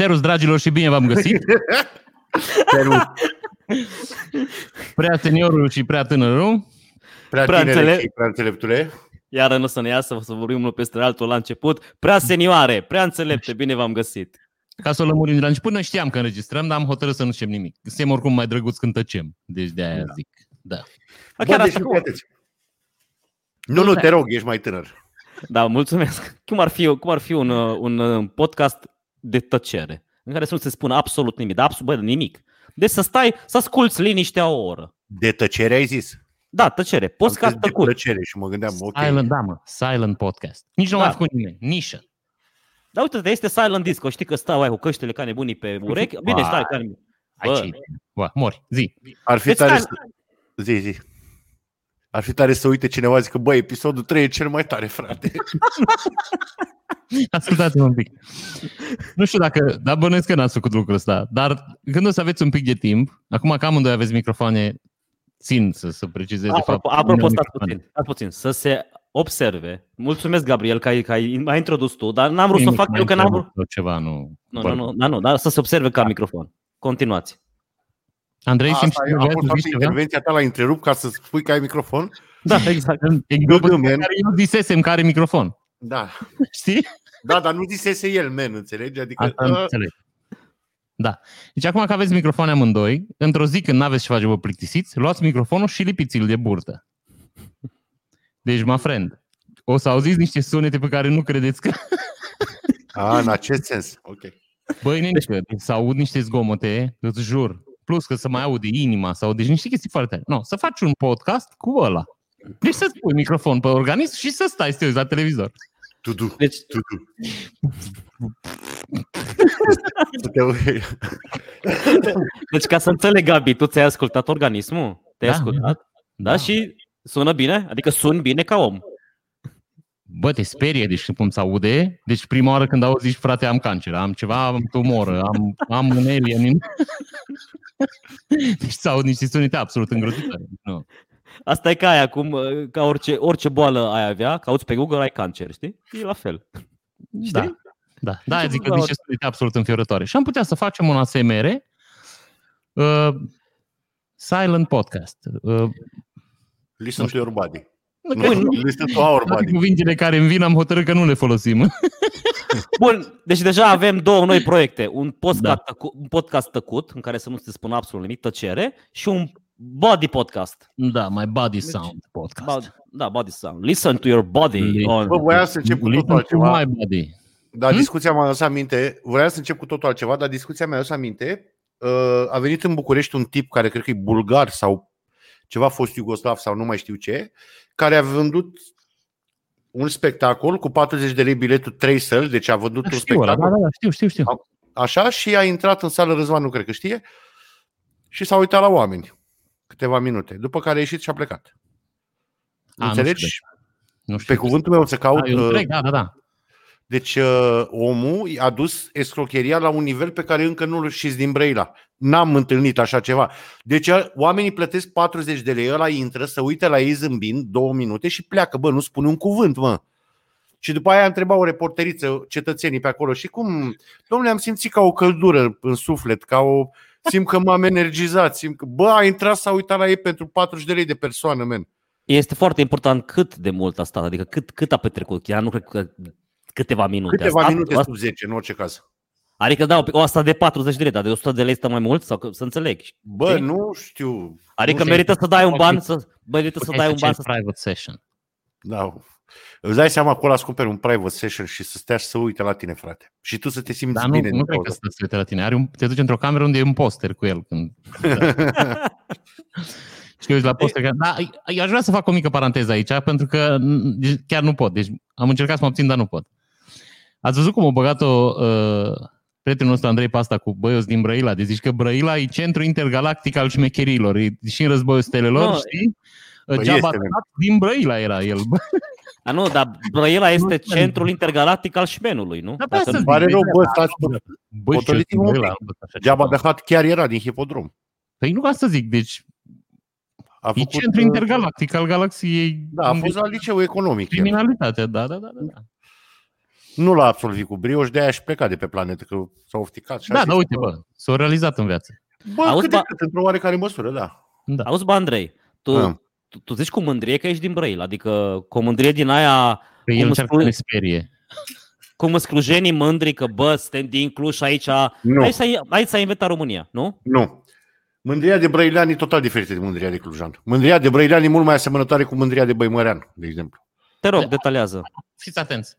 Serus, dragilor, și bine v-am găsit. prea seniorul și prea tânărul. Prea, prea, înțele... prea înțeleptule. Iar nu să ne iasă, să vorbim unul peste altul la început. Prea senioare, prea înțelepte, bine v-am găsit. Ca să o lămurim de la început, noi știam că înregistrăm, dar am hotărât să nu știm nimic. Suntem oricum mai drăguț când tăcem. Deci de aia da. zic. Da. Bă, chiar deci asta Nu, nu, te rog, ești mai tânăr. Da, mulțumesc. Cum ar fi, cum ar fi un, un podcast de tăcere, în care să nu se spună absolut nimic, dar absolut bă, nimic. Deci să stai, să asculți liniștea o oră. De tăcere ai zis? Da, tăcere. Podcast tăcut. De tăcere și mă gândeam, ok. Silent, da, mă. Silent podcast. Nici nu da. mai făcut nimeni. Nișă. Dar uite, este silent disco. Știi că stau ai cu căștile ca nebunii pe urechi? Bine, stai ca nebunii. Aici, bă, mori, zi. Ar fi deci tare să... Zi, zi. Ar fi tare să uite cineva zică, bă, episodul 3 e cel mai tare, frate. Ascultați-mă un pic. Nu știu dacă, dar bănuiesc că n-ați făcut lucrul ăsta, dar când o să aveți un pic de timp, acum că amândoi aveți microfoane, țin să, să precizez apropo, de fapt. Apropo, stați puțin, stați puțin, să se observe. Mulțumesc, Gabriel, că ai, că ai, m-ai introdus tu, dar n-am vrut să fac eu că n-am vrut. Ceva, nu. Nu, nu, nu, da, nu, dar să se observe ca microfon. Continuați. Andrei, simți că a fost intervenția ta la întrerup ca să spui că ai microfon? Da, exact. E grupul care eu disesem care are microfon. Da. Știi? Da, dar nu disese el, men, înțelegi? Adică, Asta uh... înțeleg. Da. Deci acum că aveți microfoane amândoi, într-o zi când n-aveți ce face, vă plictisiți, luați microfonul și lipiți-l de burtă. Deci, my friend, o să auziți niște sunete pe care nu credeți că... A, în acest sens, ok. Băi, nenică, deci să aud niște zgomote, îți jur. Plus că să mai aude inima sau deci niște chestii foarte tare. No, să faci un podcast cu ăla. Deci să-ți pui microfon pe organism și să stai să te uiți la televizor. Tudu, deci... tudu. deci ca să înțeleg, Gabi, tu ți-ai ascultat organismul? Te-ai da, ascultat? Da, da, și sună bine? Adică sun bine ca om. Bă, te sperie, deci cum se aude. Deci prima oară când auzi, frate, am cancer, am ceva, am tumoră, am, am un alien. deci să aud niște sunete absolut îngrozitoare. Nu. Asta e ca aia, cum, ca orice, orice boală ai avea, cauți pe Google, ai cancer, știi? E la fel. Știi? Da, da, da zic că niște studii absolut înfiorătoare. Și am putea să facem un ASMR uh, silent podcast. Uh, Listen to your body. Nu, nu, listen to our body. Cuvintele care îmi vin am hotărât că nu le folosim. Bun, deci deja avem două noi proiecte. Un podcast, da. tăcut, un podcast tăcut, în care să nu se spună absolut nimic, tăcere, și un Body podcast. Da, my body deci, sound podcast. Bod, da, body sound. Listen to your body. On... Bă, voiam să încep cu totul altceva. My body. Da, hmm? discuția mea adus aminte, vreau să încep cu totul altceva, dar discuția mea adus aminte, uh, a venit în București un tip care cred că e bulgar sau ceva fost iugoslav sau nu mai știu ce, care a vândut un spectacol cu 40 de lei biletul 3 săli, deci a vândut da, un știu, spectacol. Da, da, da, știu, știu, știu. Așa și a intrat în sală Răzvan, nu cred că știe, și s-a uitat la oameni câteva minute, după care a ieșit și a plecat. A, Înțelegi? Nu știu, nu știu Pe cuvântul meu să caut... A, întreg, da, da, da. Deci uh, omul a dus escrocheria la un nivel pe care încă nu-l știți din Brăila. N-am întâlnit așa ceva. Deci uh, oamenii plătesc 40 de lei, ăla intră, să uite la ei zâmbind două minute și pleacă. Bă, nu spune un cuvânt, mă. Și după aia a întrebat o reporteriță, cetățenii pe acolo, și cum, domnule, am simțit ca o căldură în suflet, ca o, simt că m-am energizat, simt că, bă, a intrat, s-a uitat la ei pentru 40 de lei de persoană, men. Este foarte important cât de mult a stat, adică cât, cât a petrecut. Chiar nu cred că câteva minute. Câteva asta, minute sub 10, în orice caz. Adică da, o asta de 40 de lei, dar de 100 de lei stă mai mult? Sau să înțeleg? Bă, știi? nu știu. Adică nu merită să dai un ban să merită să dai un ban să private session. Da. Îți dai seama că ăla cumperi un private session și să stea și să uite la tine, frate. Și tu să te simți da, bine. Nu, nu cred că să te uite la tine. Are un, te duci într-o cameră unde e un poster cu el. Când... Și uiți la poster. Da, aș vrea să fac o mică paranteză aici, pentru că chiar nu pot. Deci am încercat să mă obțin, dar nu pot. Ați văzut cum a băgat-o uh, prietenul nostru Andrei Pasta cu băios din Brăila? Deci zici că Brăila e centru intergalactic al șmecherilor. E și în războiul stelelor, no, știi? Păi Jabba din Brăila era el. A, nu, dar Brăila este centrul intergalactic al șmenului, nu? Da, Dacă nu pare rău, bă, stați, bă, Jabba de Hat chiar era din hipodrom. Păi nu asta zic, deci a făcut, e centru uh, intergalactic al galaxiei. Da, a fost la liceu economic. Criminalitatea, da, da, da. da. Nu l-a absolvit cu brioș și de aia și plecat de pe planetă, că s-a ofticat. Și a Da, zis, da, uite, bă, s-a realizat în viață. Bă, Auzi, cât de ba- cât, într-o oarecare măsură, da. Da. Auzi, bă, Andrei, tu, Ah. Tu, tu zici cu mândrie că ești din Brăila, adică cu o mândrie din aia, Că el Cum încearcă să spune- ne sperie. cum îți clujenii mândri că, bă, suntem din Cluj și aici, Nu, aici, s-a, aici s-a inventat România, nu? nu. Mândria de Brăilean e total diferită de mândria de Clujan. Mândria de Brăilean e mult mai asemănătoare cu mândria de Băimărean, de exemplu. Te rog, Da. detaliază. Fiți atenți.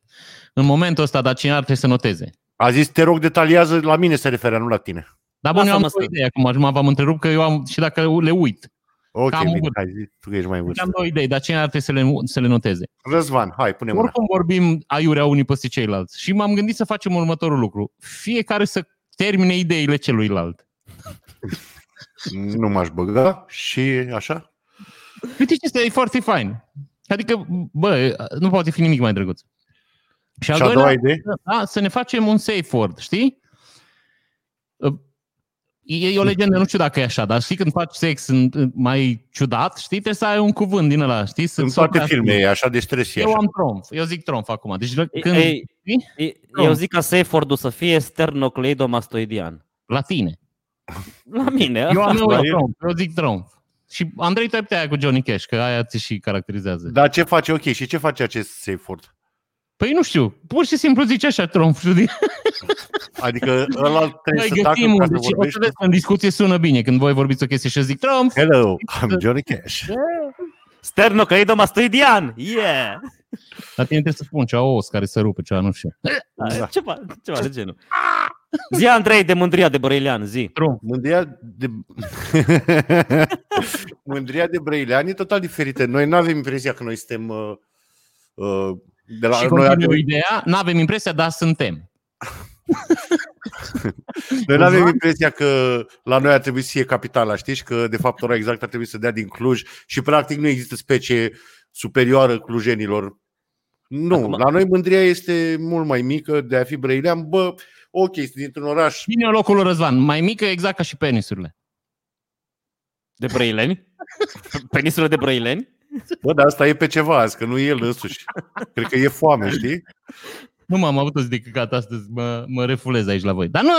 În momentul ăsta, dar cineva trebuie să noteze. A zis, te rog, detaliază, la mine se referea, nu la tine. Dar bun, eu am Lasă-mă o să- idee acum, acum v-am întrerupt că eu am, și dacă le uit. Ok, Cam bine, bun. hai, zi, tu că ești mai în vârstă. Am două idei, dar cineva trebuie să le, să le noteze. Răzvan, hai, pune mâna. Oricum vorbim aiurea unii peste ceilalți. Și m-am gândit să facem următorul lucru. Fiecare să termine ideile celuilalt. Nu m-aș băga și așa. Uite ce este, e foarte fain. Adică, bă, nu poate fi nimic mai drăguț. Și al Și a doilea, doua idee? da, să ne facem un safe word, știi? E, e o legendă, nu știu dacă e așa, dar știi când faci sex în, în- mai ciudat, știi, trebuie să ai un cuvânt din ăla, știi? Să În toate filmele e așa de stres. e Eu așa. am tromf, eu zic tromf acum. Deci când, Ei, știi? ei, Nu. eu zic ca safe word să fie sternocleidomastoidian. la tine. La mine. Eu am eu La el. tromf, eu zic tromf. Și Andrei, tu ai putea aia cu Johnny Cash, că aia ți și caracterizează. Dar ce face, ok, și ce face acest safe word? Păi nu știu, pur și simplu zici așa tromf. știi? Adică ăla trebuie Noi să tacă găsim ca un, să deci o să vorbești. vezi că în discuție sună bine când voi vorbiți o chestie și eu zic tromf. Hello, I'm Johnny Cash. Sternocleidomastoidian! Yeah! La tine trebuie să spun ceva os care să rupe, ceva, nu știu. Da. Ceva, ceva de genul. Zi, Andrei, de mândria de Brăilean, zi. Tromf. Mândria de... Mândria de Brăilean e total diferită. Noi nu avem impresia că noi suntem... Uh, uh, de la, și noi, continuă avem, ideea, nu avem impresia, dar suntem. noi nu avem impresia că la noi ar trebui să fie capitala, știți? Și că de fapt ora exact ar trebui să dea din Cluj și practic nu există specie superioară clujenilor. Nu, Acum- la noi mândria este mult mai mică de a fi brăilean. Bă, ok, sunt dintr-un oraș Bine locul lui Răzvan, mai mică exact ca și penisurile. De Brăileni? Penisurile de Brăileni? Bă, dar asta e pe ceva azi, că nu e el însuși. Cred că e foame, știi? Nu m-am avut o zi de căcat astăzi, mă, mă refulez aici la voi. Dar nu,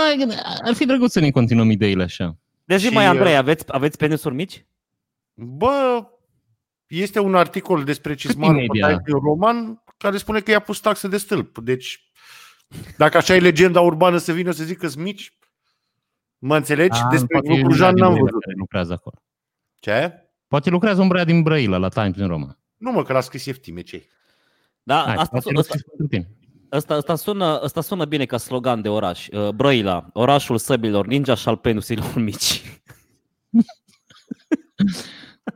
ar fi drăguț să ne continuăm ideile așa. Deci zi Și, mai, Andrei, uh, aveți, aveți penisuri mici? Bă, este un articol despre Cismarul media? Pătaie din roman care spune că i-a pus taxă de stâlp. Deci, dacă așa e legenda urbană să vină să zică sunt mici, mă înțelegi? Ah, despre poate e un Clujan băiat n-am din Brăila văzut. Care lucrează acolo. Ce? Poate lucrează un băiat din Brăila la Times în Roma. Nu mă, că l-a scris Eftime, ce Da, Hai, asta, poate asta, nu scris pentru tine. asta, asta, sună, asta sună bine ca slogan de oraș. Uh, Brăila, orașul săbilor ninja și al penusilor mici.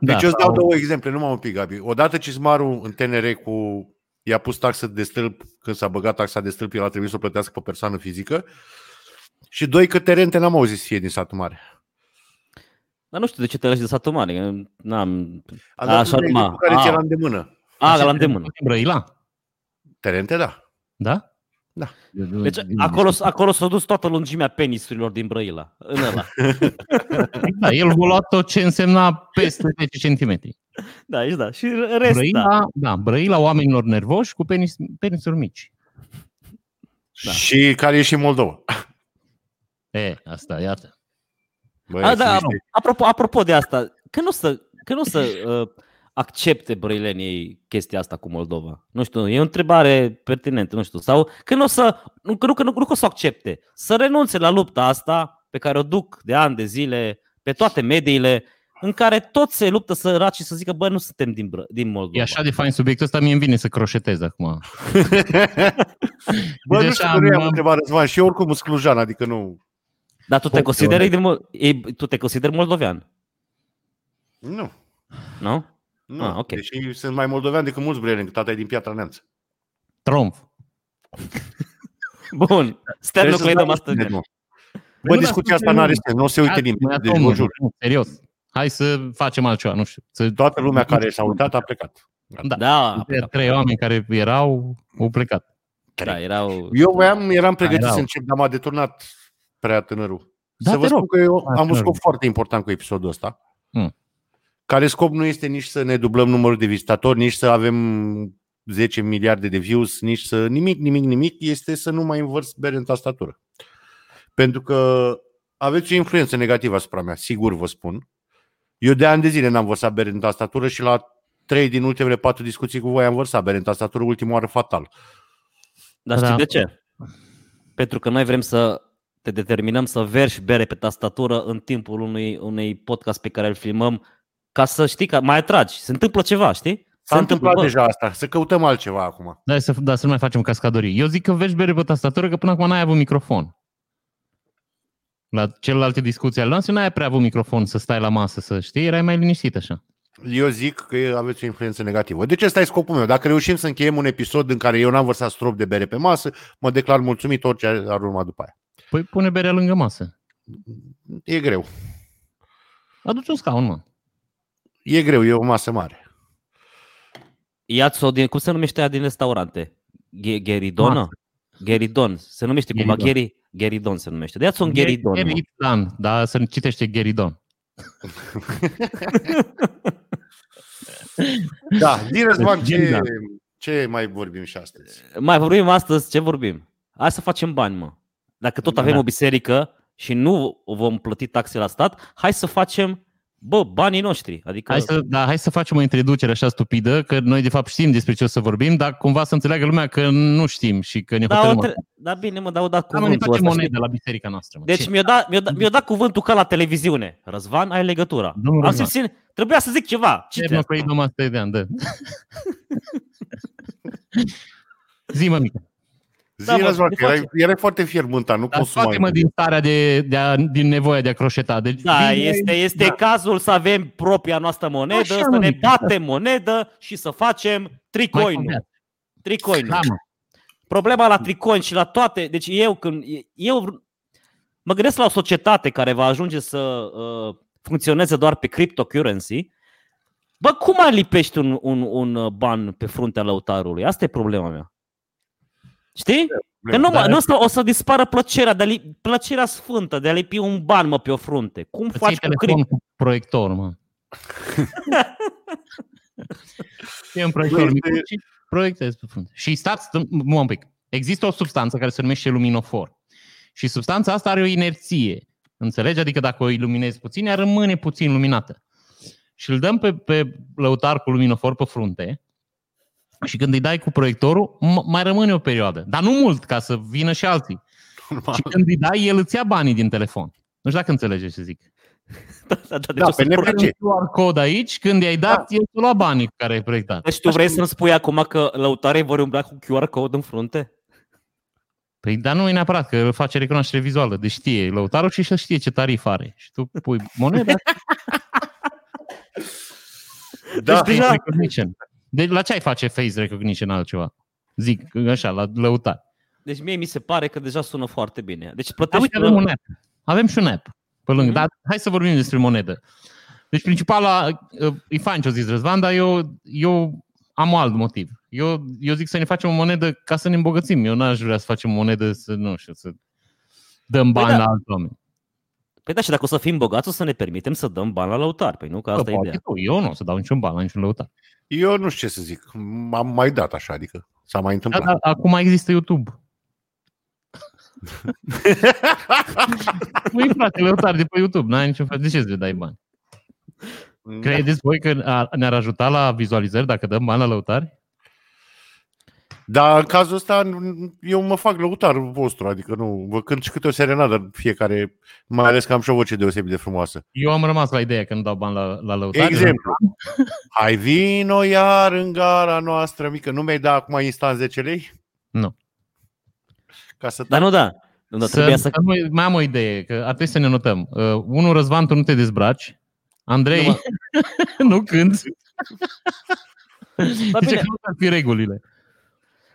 Deci Da, eu îți dau sau- două exemple, numai un pic, Gabi. Odată Cismarul în TNR cu i-a pus taxă de stâlp, când s-a băgat taxa de stâlp, el a trebuit să o plătească pe persoană fizică. Și doi, că Terente n-am auzit să fie din satul mare. Dar nu știu de ce te lași de satul mare. că N-am... A dat Așa un exemplu numai. care ți Ah. era îndemână. A, Așa la te- îndemână. Din Brăila? Terente, da. Da? Da. Deci acolo, acolo s-a dus toată lungimea penisurilor din Brăila. În ăla. Da, el a luat tot ce însemna peste 10 cm. Da, aici da. Și rest, Brăila, da. da, Brăila oamenilor nervoși cu penis, penisuri mici. Da. Și care e și în Moldova. E, asta, iată. Băi, A, sunt da, niște- apropo, apropo de asta, că nu să, că nu să uh, accepte brăilenii chestia asta cu Moldova? Nu știu, e o întrebare pertinentă, nu știu. Sau că nu o să, nu, că nu, că nu, nu că o să o accepte, să renunțe la lupta asta pe care o duc de ani de zile pe toate mediile în care toți se luptă să raci și să zică, bă, nu suntem din, Bră- din Moldova. E așa de fain subiectul ăsta, mie îmi vine să croșetez acum. Bă, Deci nu știu așa că nu i-am am- întrebat Răzvan și eu oricum sunt clujan, adică nu... Dar tu te, Punct, consideri din, Mol- e, tu te consideri moldovean, Nu. nu? nu. Ah, ok. Deși sunt mai moldovean decât mulți breleni, că tata e din Piatra Neamț. Tromf. Bun. Trebuie Sternu să-ți dau Cleidăm un asta. sfat, mă. Nu, Bă, dar discuția sunt asta nu are serios. sens, nu o se uite Hai, nimeni, mai deci atom, vă nu, jur. nu, serios. Hai să facem altceva, nu știu. Să, Toată lumea care s-a uitat a plecat. da, Da, da trei oameni care erau, au plecat. da, erau... Eu voiam, eram pregătit erau. să încep, dar m-a deturnat prea tânărul. Da, să te vă spun rog. că eu Da, am un te scop rog. foarte important cu episodul ăsta. Mm. Care scop nu este nici să ne dublăm numărul de vizitatori, nici să avem 10 miliarde de views, nici să nimic, nimic, nimic, este să nu mai învărs bere în tastatură. Pentru că aveți o influență negativă asupra mea, sigur vă spun. Eu de ani de zile n-am vărsat bere în tastatură și la trei din ultimele patru discuții cu voi am vărsat bere în tastatură, ultima oară fatal. Dar știi Da. de ce? Pentru că noi vrem să te determinăm să verși bere pe tastatură în timpul unui, unei podcast pe care îl filmăm ca să știi că mai atragi. Se întâmplă ceva, știi? Se S-a întâmplat bă. deja asta, să căutăm altceva acum. Da, să, da, să nu mai facem cascadorii. Eu zic că vezi bere pe tastatură, că până acum n-ai avut microfon. La celelalte discuții ale noastre n-ai prea avut microfon să stai la masă, să știi, erai mai liniștit așa. Eu zic că aveți o influență negativă. Deci ăsta e scopul meu. Dacă reușim să încheiem un episod în care eu n-am vărsat strop de bere pe masă, mă declar mulțumit orice ar urma după aia. Păi pune berea lângă masă. E greu. Aduci un scaun, mă. E greu, e o masă mare. Iați-o din, cum se numește aia din restaurante? Ghe- Gheridonă? Masă. Gheridon. Se numește cumva Gheridon. Geri, Gheridon se numește. De-ați un Gheridon. mă. Gheridon, da, să citește Gheridon. Da, zi Răzvan, ce, Genial. ce mai vorbim și astăzi? Mai vorbim astăzi, ce vorbim? Hai să facem bani, mă. Dacă tot Da. avem o biserică și nu vom plăti taxe la stat, hai să facem, bă, banii noștri. Adică, Hai să, da, hai să facem o introducere așa stupidă, că noi de fapt știm despre ce o să vorbim, dar cumva să înțeleagă lumea că nu știm și că ne da, hotărâm. o așa. tre- da, bine, mă, dau dat Da, mă, ne cuvântul facem ăsta, știi? monedă la biserica noastră. Mă. Deci Ce? mi-a dat, mi-a, dat, mi-a dat cuvântul ca la televiziune. Răzvan, ai legătura. Domnul Am Răzvan. simțit, trebuia să zic ceva. Ce Ce mă cu ei numai asta de ani, da. Zi, mă, mică. Zi Da, mă, Răzvan, ne că erai, face. erai foarte fierbântat, nu Dar poți să mai... scoate-mă din starea de, de a, din nevoia de a croșeta. Deci, Da, vine- este, este da. cazul să avem propria noastră monedă, Așa, să mă, ne mică. batem monedă și să facem mai tricoinul. conveat. Tricoinul. Da, mă. Problema la tricoin și la toate, deci eu când eu mă gândesc la o societate care va ajunge să uh, funcționeze doar pe cryptocurrency, bă, cum mai lipești un, un, un ban pe fruntea lăutarului? Asta e problema mea. Știi? Că nu, Dar- mă, nu o, să, o să dispară plăcerea, de a li, plăcerea sfântă de a lipi un ban mă pe o frunte. Cum Îți faci iei cu telefon cripto? cu proiector, mă. e un proiector Băi, mic este- și proiectezi pe frunte. Și stați, stăm- mă un pic. Există o substanță care se numește luminofor. Și substanța asta are o inerție. Înțelegi? Adică dacă o iluminezi puțin, ea rămâne puțin luminată. Și îl dăm pe, pe lăutar cu luminofor pe frunte și când îi dai cu proiectorul, m- mai rămâne o perioadă. Dar nu mult, ca să vină și alții. Și când îi dai, el îți ia banii din telefon. Nu știu dacă înțelegeți ce zic. Da, da, da, deci Da, o să pe pur- NFC. Are un QR code aici, când i-ai dat, Da. el ți-a luat banii cu care ai proiectat. Deci tu vrei să-mi spui acum că lăutarii vor umbla cu QR code în frunte? Păi, dar nu e neapărat, că îl face recunoaștere vizuală. Deci știe lăutarul și să știe ce tarif are. Și tu pui moneda Da, Deci deja- face recognition. Deci la ce ai face face recognition altceva? Zic, așa, la lăutar. Deci mie mi se pare că deja sună foarte bine. Deci Da, plătești... uite, avem un app. Avem și un app pe lângă. Mhm. Dar hai să vorbim despre monedă. Deci principala, uh, e fain ce-o zis Răzvan, dar eu, eu am un alt motiv. Eu, eu zic să ne facem o monedă ca să ne îmbogățim. Eu n-aș vrea să facem o monedă să, nu știu, să dăm Păi bani da. la alți oameni. Păi da, și dacă o să fim bogați, o să ne permitem să dăm bani la lăutar. Păi nu, că asta Bă, e poate ideea. tu, eu nu o să dau niciun ban la niciun lăutar. Eu nu știu ce să zic. Am mai dat așa, adică s-a mai Da, întâmplat. dar acum există YouTube. Păi, frate, lăutar de pe YouTube, n-ai niciun fel. De ce să le dai bani? Da. Credeți voi că a- ne-ar ajuta la vizualizări dacă dăm bani la lăutari? Dar în cazul ăsta eu mă fac lăutarul vostru, adică nu, vă cânt și câte o serenadă fiecare, mai ales că am și o voce deosebit de frumoasă. Eu am rămas la ideea că nu dau bani la, la lăutari. Exemplu. Hai vino iar în gara noastră mică, nu mi-ai dat acum instant 10 lei? Nu. Ca să... Dar nu da. Nu, da, Să, trebuia să... să... Nu, mai am o idee, că ar trebui să ne notăm. Uh, unul, Răzvan, tu nu te dezbraci. Andrei, Nu, nu, nu cânti. Da, Zice bine. că nu ar fi regulile.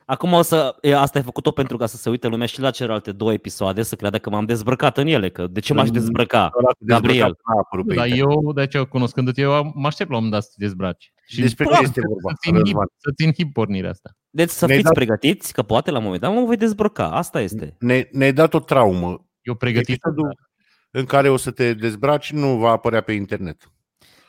Acum o să... e, Asta ai făcut-o pentru ca să se uite lumea și la celelalte două episoade, să creadă că m-am dezbrăcat în ele. Că de ce m-aș Mm. dezbrăca? Ăla cu dezbrăcat Gabriel. n-a apărut pe Dar internet. eu, de aceea, cunoscându-te, eu mă aștept la un moment dat să te dezbraci. Și Despre ce probabil este vorba, Să-ți inhib, Răzvan? să-ți inhib pornirea asta. Deci să Ne-ai fiți dat- pregătiți, că poate la un moment dat mă voi dezbrăca. Asta este. Ne, ne-ai dat o traumă Eu pregătit. Episodul în care o să te dezbraci nu va apărea pe internet.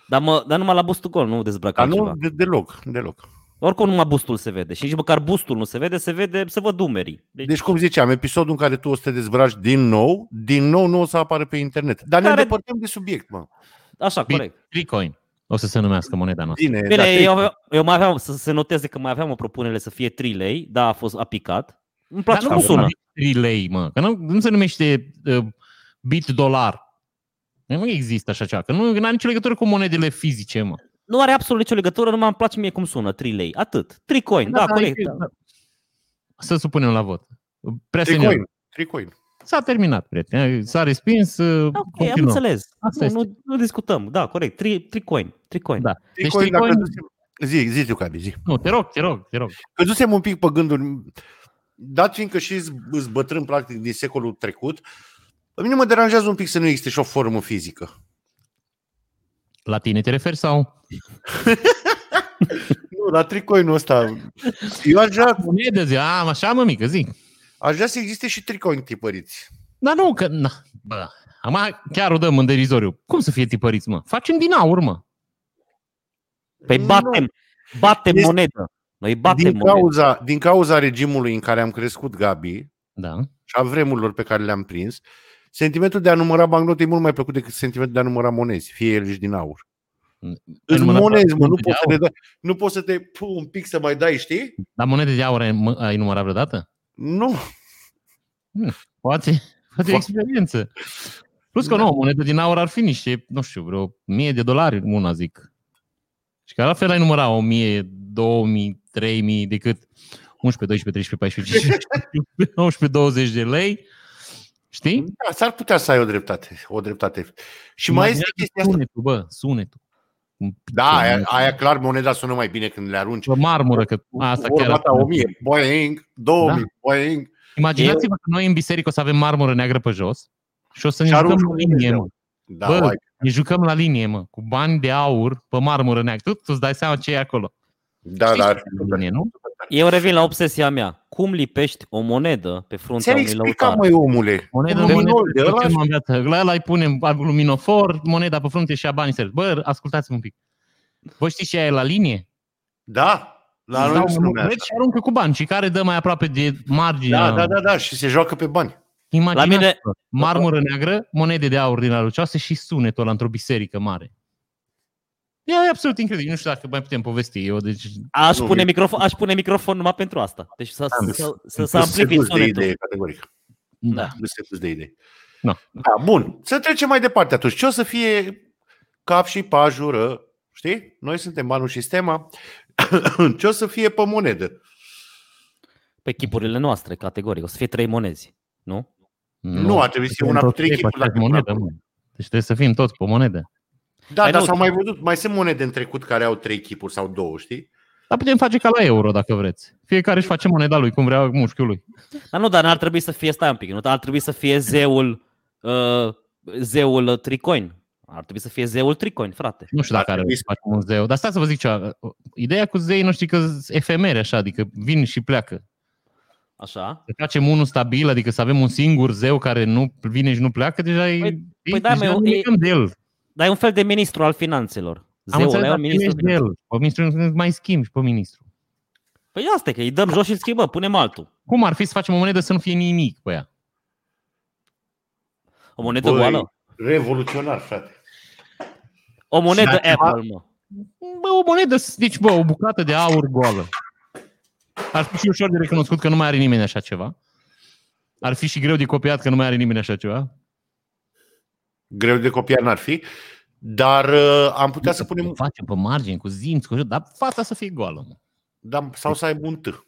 Dar, mă, dar numai la bustul gol, nu dezbrăca Dar ceva. nu de, deloc, deloc. Oricum numai bustul se vede. Și nici măcar bustul nu se vede, se vede, se văd umerii. Deci, Deci, cum ziceam, episodul în care tu o să te dezbraci din nou, din nou nu o să apară pe internet. Dar ne Care- îndepărtăm de subiect, mă. așa, Bine. corect. Bitcoin. O să se numească moneda noastră. Bine, Bine, dar eu, trec- aveam, eu mai aveam să se noteze că mai aveam o propunere să fie 3 lei, da, a fost a picat. Îmi place Dar cum nu sună. 3 lei, mă. Că nu, nu se numește uh, bit dolar. Nu există așa ceva. Că nu are nicio legătură cu monedele fizice, mă. Nu are absolut nicio legătură, numai îmi place mie cum sună, 3 lei. Atât. Tricoin, da, dar corect. e- Da. Să supunem la vot. Prea senior. Tricoin. Tricoin. S-a terminat, prieten. S-a respins. uh, Ok, am continuăm. înțeles. Asta nu, este. nu, nu discutăm. Da, corect. Tri, tricoin. Tricoin. Da. Deci Tricoin, dacă tricoin... dusem- Zi, zi tu, Cadi, zi. Nu, te rog, te rog, te rog. Căzusem un pic pe gânduri, dat fiindcă și îți bătrân practic din secolul trecut, pe mine mă deranjează un pic să nu existe și o formă fizică. La tine te referi sau? Nu, la tricoinul ăsta. Eu aș vrea, Monedă, zi. A, așa, mă, mică, zi. aș vrea să existe și tricoini tipăriți. Dar nu, că... Na, bă, Acum chiar o dăm în derizoriu. Cum să fie tipăriți, mă? Facem din aur, mă. Păi Nu. batem, batem Este- monedă. Noi batem Din monedă. cauza, din cauza regimului în care am crescut, Gabi, Da. și a vremurilor pe care le-am prins, sentimentul de a număra bancnote e mult mai plăcut decât sentimentul de a număra monezi, fie ele și din aur. Ai Îți numărat monezi, mă, nu monede de poți, să aur? le dai, nu poți să te pu un pic să mai dai, știi? Dar monede de aur ai, mă, ai numărat vreodată? Nu. Poate, poate Fo- experiență. Plus că Da. nu, o monedă din aur ar fi niște, nu știu, vreo mie de dolari una, zic. Și că la fel ai număra o mie, două mii, trei mii, decât 11, 12, 13, 14, 15, 19, 20 de lei. Știi? Da, s-ar putea să ai o dreptate. O dreptate. Și mai este Imaginează chestia asta. Sunetul, bă, sunetul. Un pic Da, de- aia, aia clar moneda sună mai bine când le arunci. Pe marmură, că asta chiar... Vorba ta, 1000, boing, 2000, Da. boing. Imaginați-vă că noi în biserică o să avem marmură neagră pe jos și o să ne Și jucăm arunci la un linie, Dumnezeu. mă. Da, Bă, uai. ne jucăm la linie, mă, cu bani de aur pe marmură neagră. Tu, tu îți dai seama ce e acolo. da, Știi da. ce e la linie, nu? Eu revin la obsesia mea. Cum lipești o monedă pe fruntea Ți-ai unui explicat, lăutar? măi, omule. Monedă, Un monedă, luminol de de ăla? în viață. La ăla îi punem luminofor, moneda pe frunte și a banii servi. Bă, ascultați-mă un pic. Voi știți ce e la linie? Da, la Îți noi dau se un numește. numeret și aruncă cu bani. Și care dă mai aproape de marginea? Da, da, da, da, și se joacă pe bani. Imaginați La mine- marmură neagră, monede de aur din alucioase și sunetul ăla într-o biserică mare. E, e absolut incredibil. Nu știu dacă mai putem povesti eu. Deci, Aș Nu, pune, e- microfon, aș pune microfon numai pentru asta. Deci să, Am să, să, să, Sunt amplific sedus de sunetul. idee, categoric. da. Nu se dus de idei. Da. Da, bun. Să trecem mai departe atunci. Ce o să fie cap și pajură? Știi? Noi suntem banul și stema. Ce o să fie pe monedă? Pe chipurile noastre, categoric. O să fie trei monezi. Nu? Nu, ar trebui să fie una Suntem cu trei toți chipuri, pe aceeași dacă monedă, nu- mă. Deci trebuie să fim toți pe monedă. Da, Păi dar nu, s-au mai văzut, mai sunt monede în trecut care au trei chipuri sau două, știi? Dar putem face ca la euro, dacă vreți. Fiecare își face moneda lui, cum vrea mușchiul lui. Dar nu, dar n-ar trebui să fie, stai un pic, nu? Dar ar trebui să fie zeul, uh, zeul uh, tricoin. Ar trebui să fie zeul tricoin, frate. Nu știu Ar dacă are trebui să să- facem un zeu. Dar stai să vă zic ceva. Ideea cu zei, nu știi că sunt efemere, așa, adică vin și pleacă. Așa? Să facem unul stabil, adică să avem un singur zeu care nu vine și nu pleacă, deja e... Păi- e- păi da, deja mă, nu e- legăm de el. Dar e un fel de ministru al finanțelor. Am Zeul înțeles, ăla e dar un ministru. ești de el. Pe ministru nu mai schimbi și pe ministru. Păi asta e, că îi dăm jos și îl schimbăm, punem altul. Cum ar fi să facem o monedă să nu fie nimic pe ea? O monedă Băi, goală. Revoluționar, frate. O monedă Și altceva? Apple, mă. Bă, o monedă, deci, bă, o bucată de aur goală. Ar fi și ușor de recunoscut că nu mai are nimeni așa ceva. Ar fi și greu de copiat că nu mai are nimeni așa ceva. Greu de copiat n-ar fi, dar uh, am putea să punem, O facem pe margini, cu zinți, cu dar fața să fie goală. Mă. da, sau să aibă un T.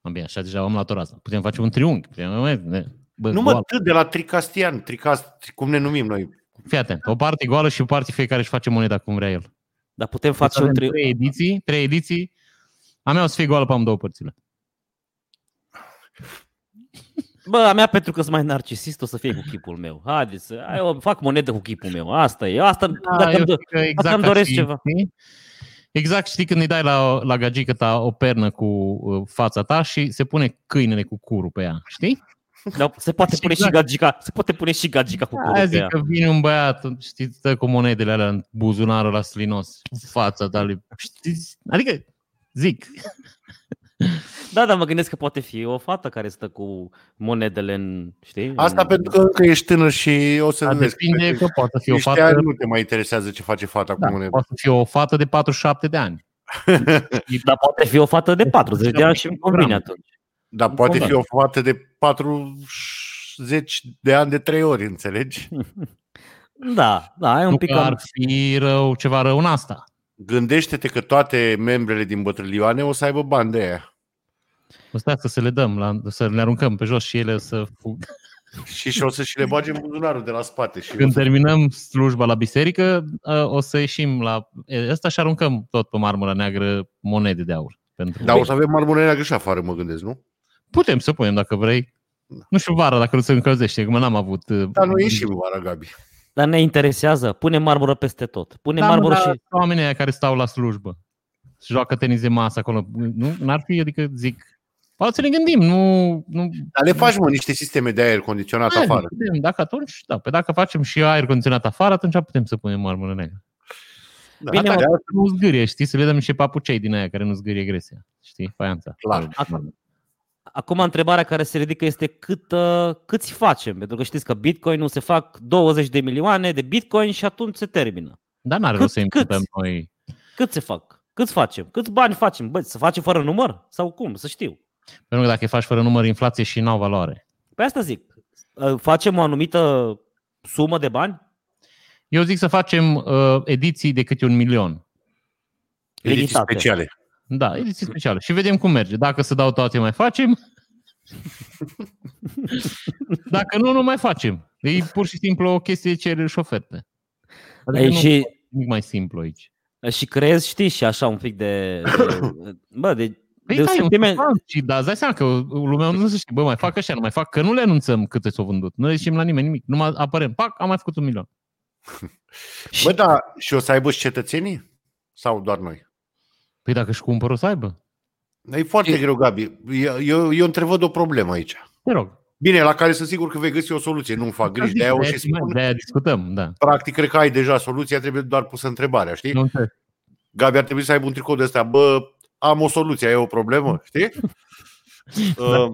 Mă, bine, așa deja am luat o rază. Putem face un triunghi. Putem, mă, ne, bă, Nu mă, goală. T de la Tricastian, Tricast, cum ne numim noi. Fii atent. O parte goală și o parte fiecare își face moneda cum vrea el. Dar putem Deci face un avem tri... trei ediții, trei ediții. A mea o să fie goală pe amândouă părțile. Bă, a mea pentru că sunt mai narcisist o să fie cu chipul meu. Haideți, să... hai, eu fac monedă cu chipul meu. Asta e. Asta, Da, dacă eu îmi do- știu că exact îmi ca doresc și- ceva. știi? Exact, știi când îi dai la, la gagică ta o pernă cu uh, fața ta și se pune câinele cu curul pe ea, știi? Da, se poate pune și Exact. gagica, se poate pune și gagica cu Aia curul pe zic ea. că vine un băiat, știi, stă cu monedele alea în buzunarul la slinos, fața ta lui, știți? Adică, zic, Da, dar mă gândesc că poate fi o fată care stă cu monedele în, știi? Asta în... pentru că încă ești tânăr și o să dar vezi. depinde că poate fi o Niște fată, ani nu te mai interesează ce face fata da, cu moneda. poate fi o fată de 47 de ani. Dar poate fi o fată de 40 de ani și îmi convine atunci. Dar poate da. fi o fată de 40 de ani de 3 ori, înțelegi? Da, da, e un Nu pic că cam... ar fi rău, ceva rău în asta. Gândește-te că toate membrele din bătrânioane o să aibă bani de aia. O stai să le dăm, la, să le aruncăm pe jos și ele să fug. Și, și o să și le bage în buzunarul de la spate. Și o Când să... terminăm slujba la biserică, ă, o să ieșim la ăsta și aruncăm tot pe marmura neagră monede de aur. Pentru... Dar o să avem marmură neagră și afară, mă gândesc, nu? Putem să punem dacă vrei. Nu știu vara dacă nu se încălzește, că mă n-am avut... ă, Dar nu ieșim vara, Gabi. Dar ne interesează. Pune marmură peste tot. Pune Da, marmură mă, și... dar oamenii aia care stau la slujbă și joacă tenis de masă acolo, nu? N-ar fi, adică zic, poate să ne gândim, nu... nu Dar le faci, mă, niște sisteme de aer condiționat Hai, afară. Putem, dacă atunci, da, pe dacă facem și aer condiționat afară, atunci putem să punem marmură neagră. Da, Bine, da, mă, da, Nu zgârie, știi, să le dăm niște papucei din aia care nu zgârie gresia. Știi, faianța. Clar. Acum, acum întrebarea care se ridică este cât, uh, câți facem? Pentru că știți că Bitcoin nu se fac 20 de milioane de Bitcoin și atunci se termină. Dar n-are Cât- rost să imputăm câți? noi. Cât se fac? Câți facem? Câți bani facem? Băi, să facem fără număr? Sau cum? Să știu. Pentru că dacă îi faci fără număr inflație și n-au valoare. Pe asta zic. Uh, Facem o anumită sumă de bani? Eu zic să facem uh, ediții de câte un milion. ediții Limitate. speciale. Da, ediții speciale. Și vedem cum merge. Dacă se dau toate, mai facem. Dacă nu, nu mai facem. E pur și simplu o chestie de cerere și oferte. Adică Ei, nu și, nimic mai simplu aici. și crezi, știi, și așa un pic de... de bă, de, Păi de da, e un sentiment. fan și da, îți dai seama că lumea nu se știe, bă, mai fac așa, nu mai fac, că nu le anunțăm câte s-au vândut. Nu le zicem la nimeni nimic. Numai apărăm, pac, am mai făcut un milion. Și, Bă, da, și o să aibă și cetățenii? Sau doar noi? Păi dacă își cumpără, o să aibă. E foarte greu, Gabi. Eu, eu, eu întrevăd o problemă aici. Te rog. Bine, la care sunt sigur că vei găsi o soluție. Nu-mi fac griji. De-aia o și spun. De-aia discutăm, da. Practic, cred că ai deja soluția, trebuie doar pusă întrebarea, știi? Nu înțeleg. Gabi ar trebui să aibă un tricou de ăsta. Bă, am o soluție, ai o problemă, știi? uh,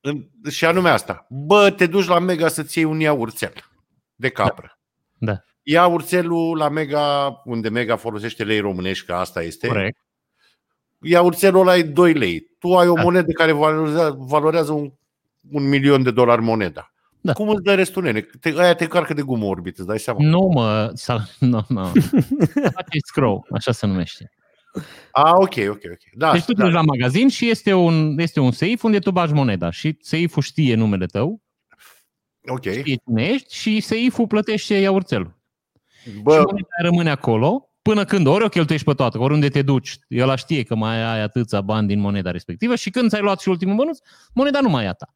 în- și anume asta. Bă, te duci la Mega să-ți iei un iaurțel de capră. Da. Ia urțelul la Mega, unde Mega folosește lei românești, că asta este. Corect. Ia urțelul ăla e 2 lei. Tu ai o Da. monedă care valorează, valorează un, un milion de dolari moneda. Da. Cum îți dă restul, nene? Te, aia te carcă de gumă orbit, îți dai seama? Nu, mă, sal... nu, nu. Face scroll, așa se numește. A, ok, ok, ok. Da, Deci tu te da. duci la magazin și este un, este un safe unde tu bagi moneda și safe-ul știe numele tău, ok. știe cine ești și safe-ul plătește iaurțelul. Și Bă, moneda rămâne acolo până când ori o cheltuiești pe toată, că oriunde te duci, el știe că mai ai atâția bani din moneda respectivă și când ți-ai luat și ultimul bănuț, moneda nu mai e a ta.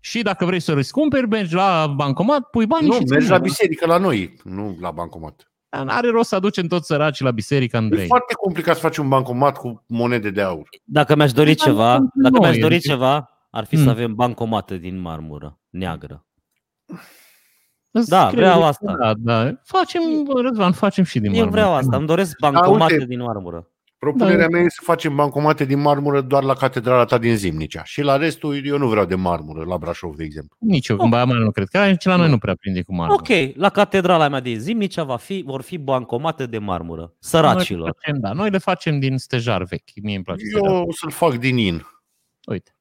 Și dacă vrei să îți cumperi, mergi la bancomat, pui banii nu, și ți mergi la biserică la noi, nu la bancomat. Are rost să aducem toți săracii la biserică, E Andrei. foarte complicat să faci un bancomat cu monede de aur. Dacă mi-aș dori Da, ceva, sunt dacă noi, mi-aș dori adică- ceva, ar fi Mm. să avem bancomate din marmură neagră. Îți Da, cred vreau că- asta. Da, da. Facem, Răzvan, facem și din Eu marmură. vreau asta, îmi doresc bancomate uite. din marmură. Propunerea Da. mea e să facem bancomate din marmură doar la catedrala ta din Zimnicea. Și la restul eu nu vreau de marmură, la Brașov, de exemplu. Nici eu, în Baia Mare nu cred că aici la noi nu prea prinde cu marmură. Ok, la catedrala mea din Zimnicea va fi, vor fi bancomate de marmură. Noi Săracilor. le facem, da, noi le facem din stejar vechi. Mie îmi place stejar. Eu o să-l fac din in. Uite.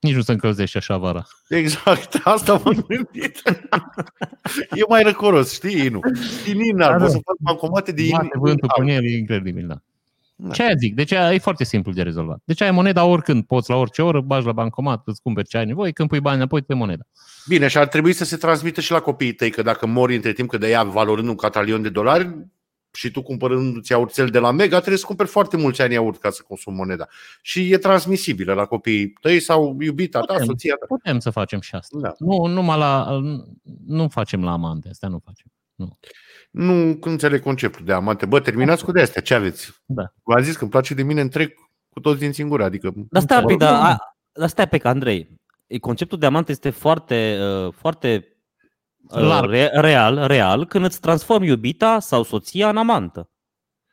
Nici nu se încălzește așa vara. Exact, asta m-am gândit. e mai răcoros, știi, nu? Din in, Da, da, da. o să fac bancomate din Bate in. vântul pe el, e incredibil, da. Da. Ce aia zic? Deci aia e foarte simplu de rezolvat. Deci ai moneda oricând, poți la orice oră, bagi la bancomat, îți cumperi ce ai nevoie, când pui bani înapoi, te moneda. Bine, și ar trebui să se transmită și la copiii tăi, că dacă mori între timp, că de ea valorând un catalion de dolari, și tu cumpărându-ți iaurțel de la Mega, trebuie să cumperi foarte mulți ani iaurt ca să consumi moneda. Și e transmisibilă la copiii tăi sau iubita ta, Putem. soția ta. Putem să facem și asta. Da. Nu, numai la, nu facem la amante, astea nu facem. Nu înțeleg conceptul de amante. Bă, terminați cu de astea, ce aveți? Da. V-am zis că îmi place de mine întreg cu toți din singură, adică... Dar stai un pic, Da. dar, a- dar stai pe că, Andrei, e, conceptul de amant este foarte, uh, foarte uh, Larg. re, real, real când îți transformi iubita sau soția în amantă.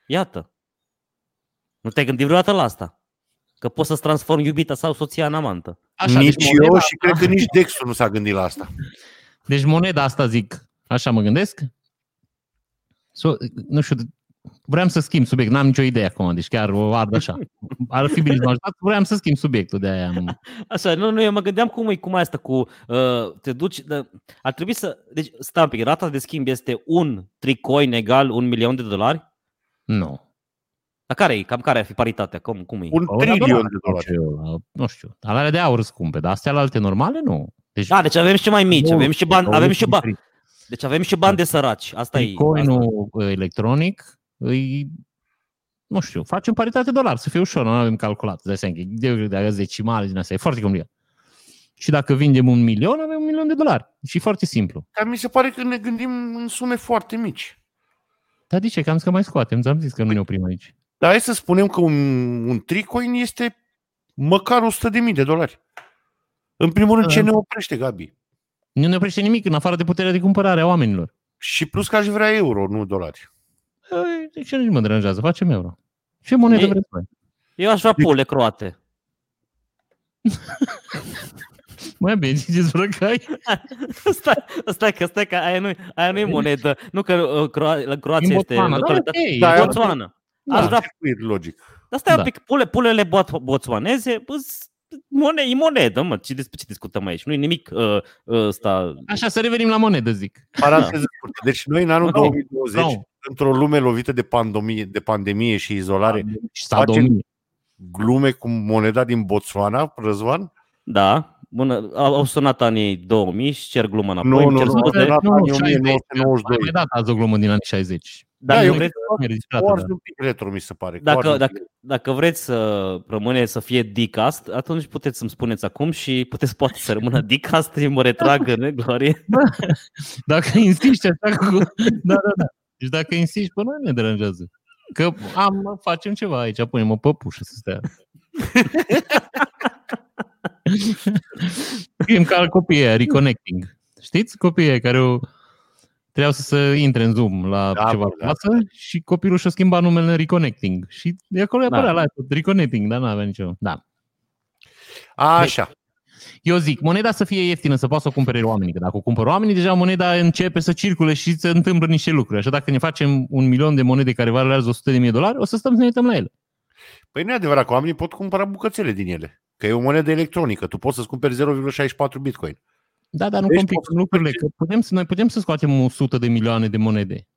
Iată. Nu te-ai gândit vreodată la asta? Că poți să-ți transformi iubita sau soția în amantă. Așa, nici deci eu moneda, și cred că nici Dexul nu s-a gândit la asta. deci moneda asta zic, așa mă gândesc. So, nu știu, vreau să schimb subiect, n-am nicio idee acum, deci chiar o ard așa. Ar fi bine să mă ajutați, vreau să schimb subiectul de aia. am- Așa, nu, nu, eu mă gândeam cum e, cum e asta cu, uh, te duci, de, ar trebui să, deci stai un pic, rata de schimb este un tricoin egal un milion de dolari? Nu. Dar care e? Cam care ar fi paritatea? Cum, cum e? Un O, la trilion dolar, de dolari. Nu știu, nu știu. Alea de aur scumpe, dar astea la alte normale nu. Deci, Da, deci avem și mai mici, avem și bani, avem și bani, bani. Deci avem și bani de săraci. Asta e. Asta. Bitcoinul electronic îi, nu știu, facem paritate dolar, să fie ușor, nu avem calculat. Îți dai seama că de, de decimale din asta, e foarte complicat. Și dacă vindem un milion, avem un milion de dolari. Și e foarte simplu. Dar mi se pare că ne gândim în sume foarte mici. Dar de ce? Că am zis că mai scoatem, ți-am zis că nu ne oprim aici. Dar hai să spunem că un, un tricoin este măcar 100.000 de dolari. În primul rând, ce Da. ne oprește, Gabi? Nu ne oprește nimic în afară de puterea de cumpărare a oamenilor. Și plus că aș vrea euro, nu dolari. Ei, De ce nu mă deranjează? Facem euro. Ce monedă Ei- vreți voi? Eu aș vrea pule croate. Mai bine, ziceți vrăcai. stai, stai că, stai că aia nu, aia nu e monedă. Nu că uh, Croa- la Croația Din este Botswana, da, localitate. ok. Da, Da, Botswana. Da. Aș vrea circuit logic. Dar stai Da. un pic, pule, pulele bot, botswaneze, îs- mone, e monedă, mă, ce, despre ce discutăm aici? Nu e nimic uh, uh, ăsta. Așa, să revenim la monedă, zic. Paranteză scurtă. Deci noi în anul Nu, 2020, nu. într-o lume lovită de pandemie, de pandemie și izolare, Și sadomie. glume cu moneda din Botswana, Răzvan? Da, bună, au, au sunat anii 2000 și cer gluma înapoi. Nu, îmi nu, cer nu, scuze. nu, nu, anii 60, 1992. Am mai dat azi o glumă din anii 60. Dar Da, nu eu vreți, Nu e registrată, Foarte da. un pic retro, mi se pare. dacă, Foarte dacă, dacă vreți să rămâne să fie Dicast, atunci puteți să-mi spuneți acum și puteți poate să rămână Dicast, eu mă retrag în glorie. Dacă insisti așa cu... Da, da, da. Deci dacă insisti, pe noi ne deranjează. Că am, facem ceva aici, punem o păpușă să stea. Fim ca copiii aia, reconnecting. Știți? Copiii aia care o, trebuiau să, să intre în Zoom la Da, ceva bă, da. clasă și copilul și-a schimbat numele în reconnecting. Și de acolo Da. apărea la tot, reconnecting, dar n-avea nicio... Da. Așa. Eu zic, moneda să fie ieftină, să poată să o cumpere oamenii. Că dacă o cumpără oamenii, deja moneda începe să circule și se întâmplă niște lucruri. Așa dacă ne facem un milion de monede care valorează 100 de mii de dolari, o să stăm să ne uităm la ele. Păi nu e adevărat că oamenii pot cumpăra bucățele din ele. Că e o monedă electronică. Tu poți să-ți cumperi 0,64 bitcoin. Da, dar nu Deci complicăm poți să lucrurile. cumperi- Că putem să, noi putem să scoatem 100 de milioane de monede.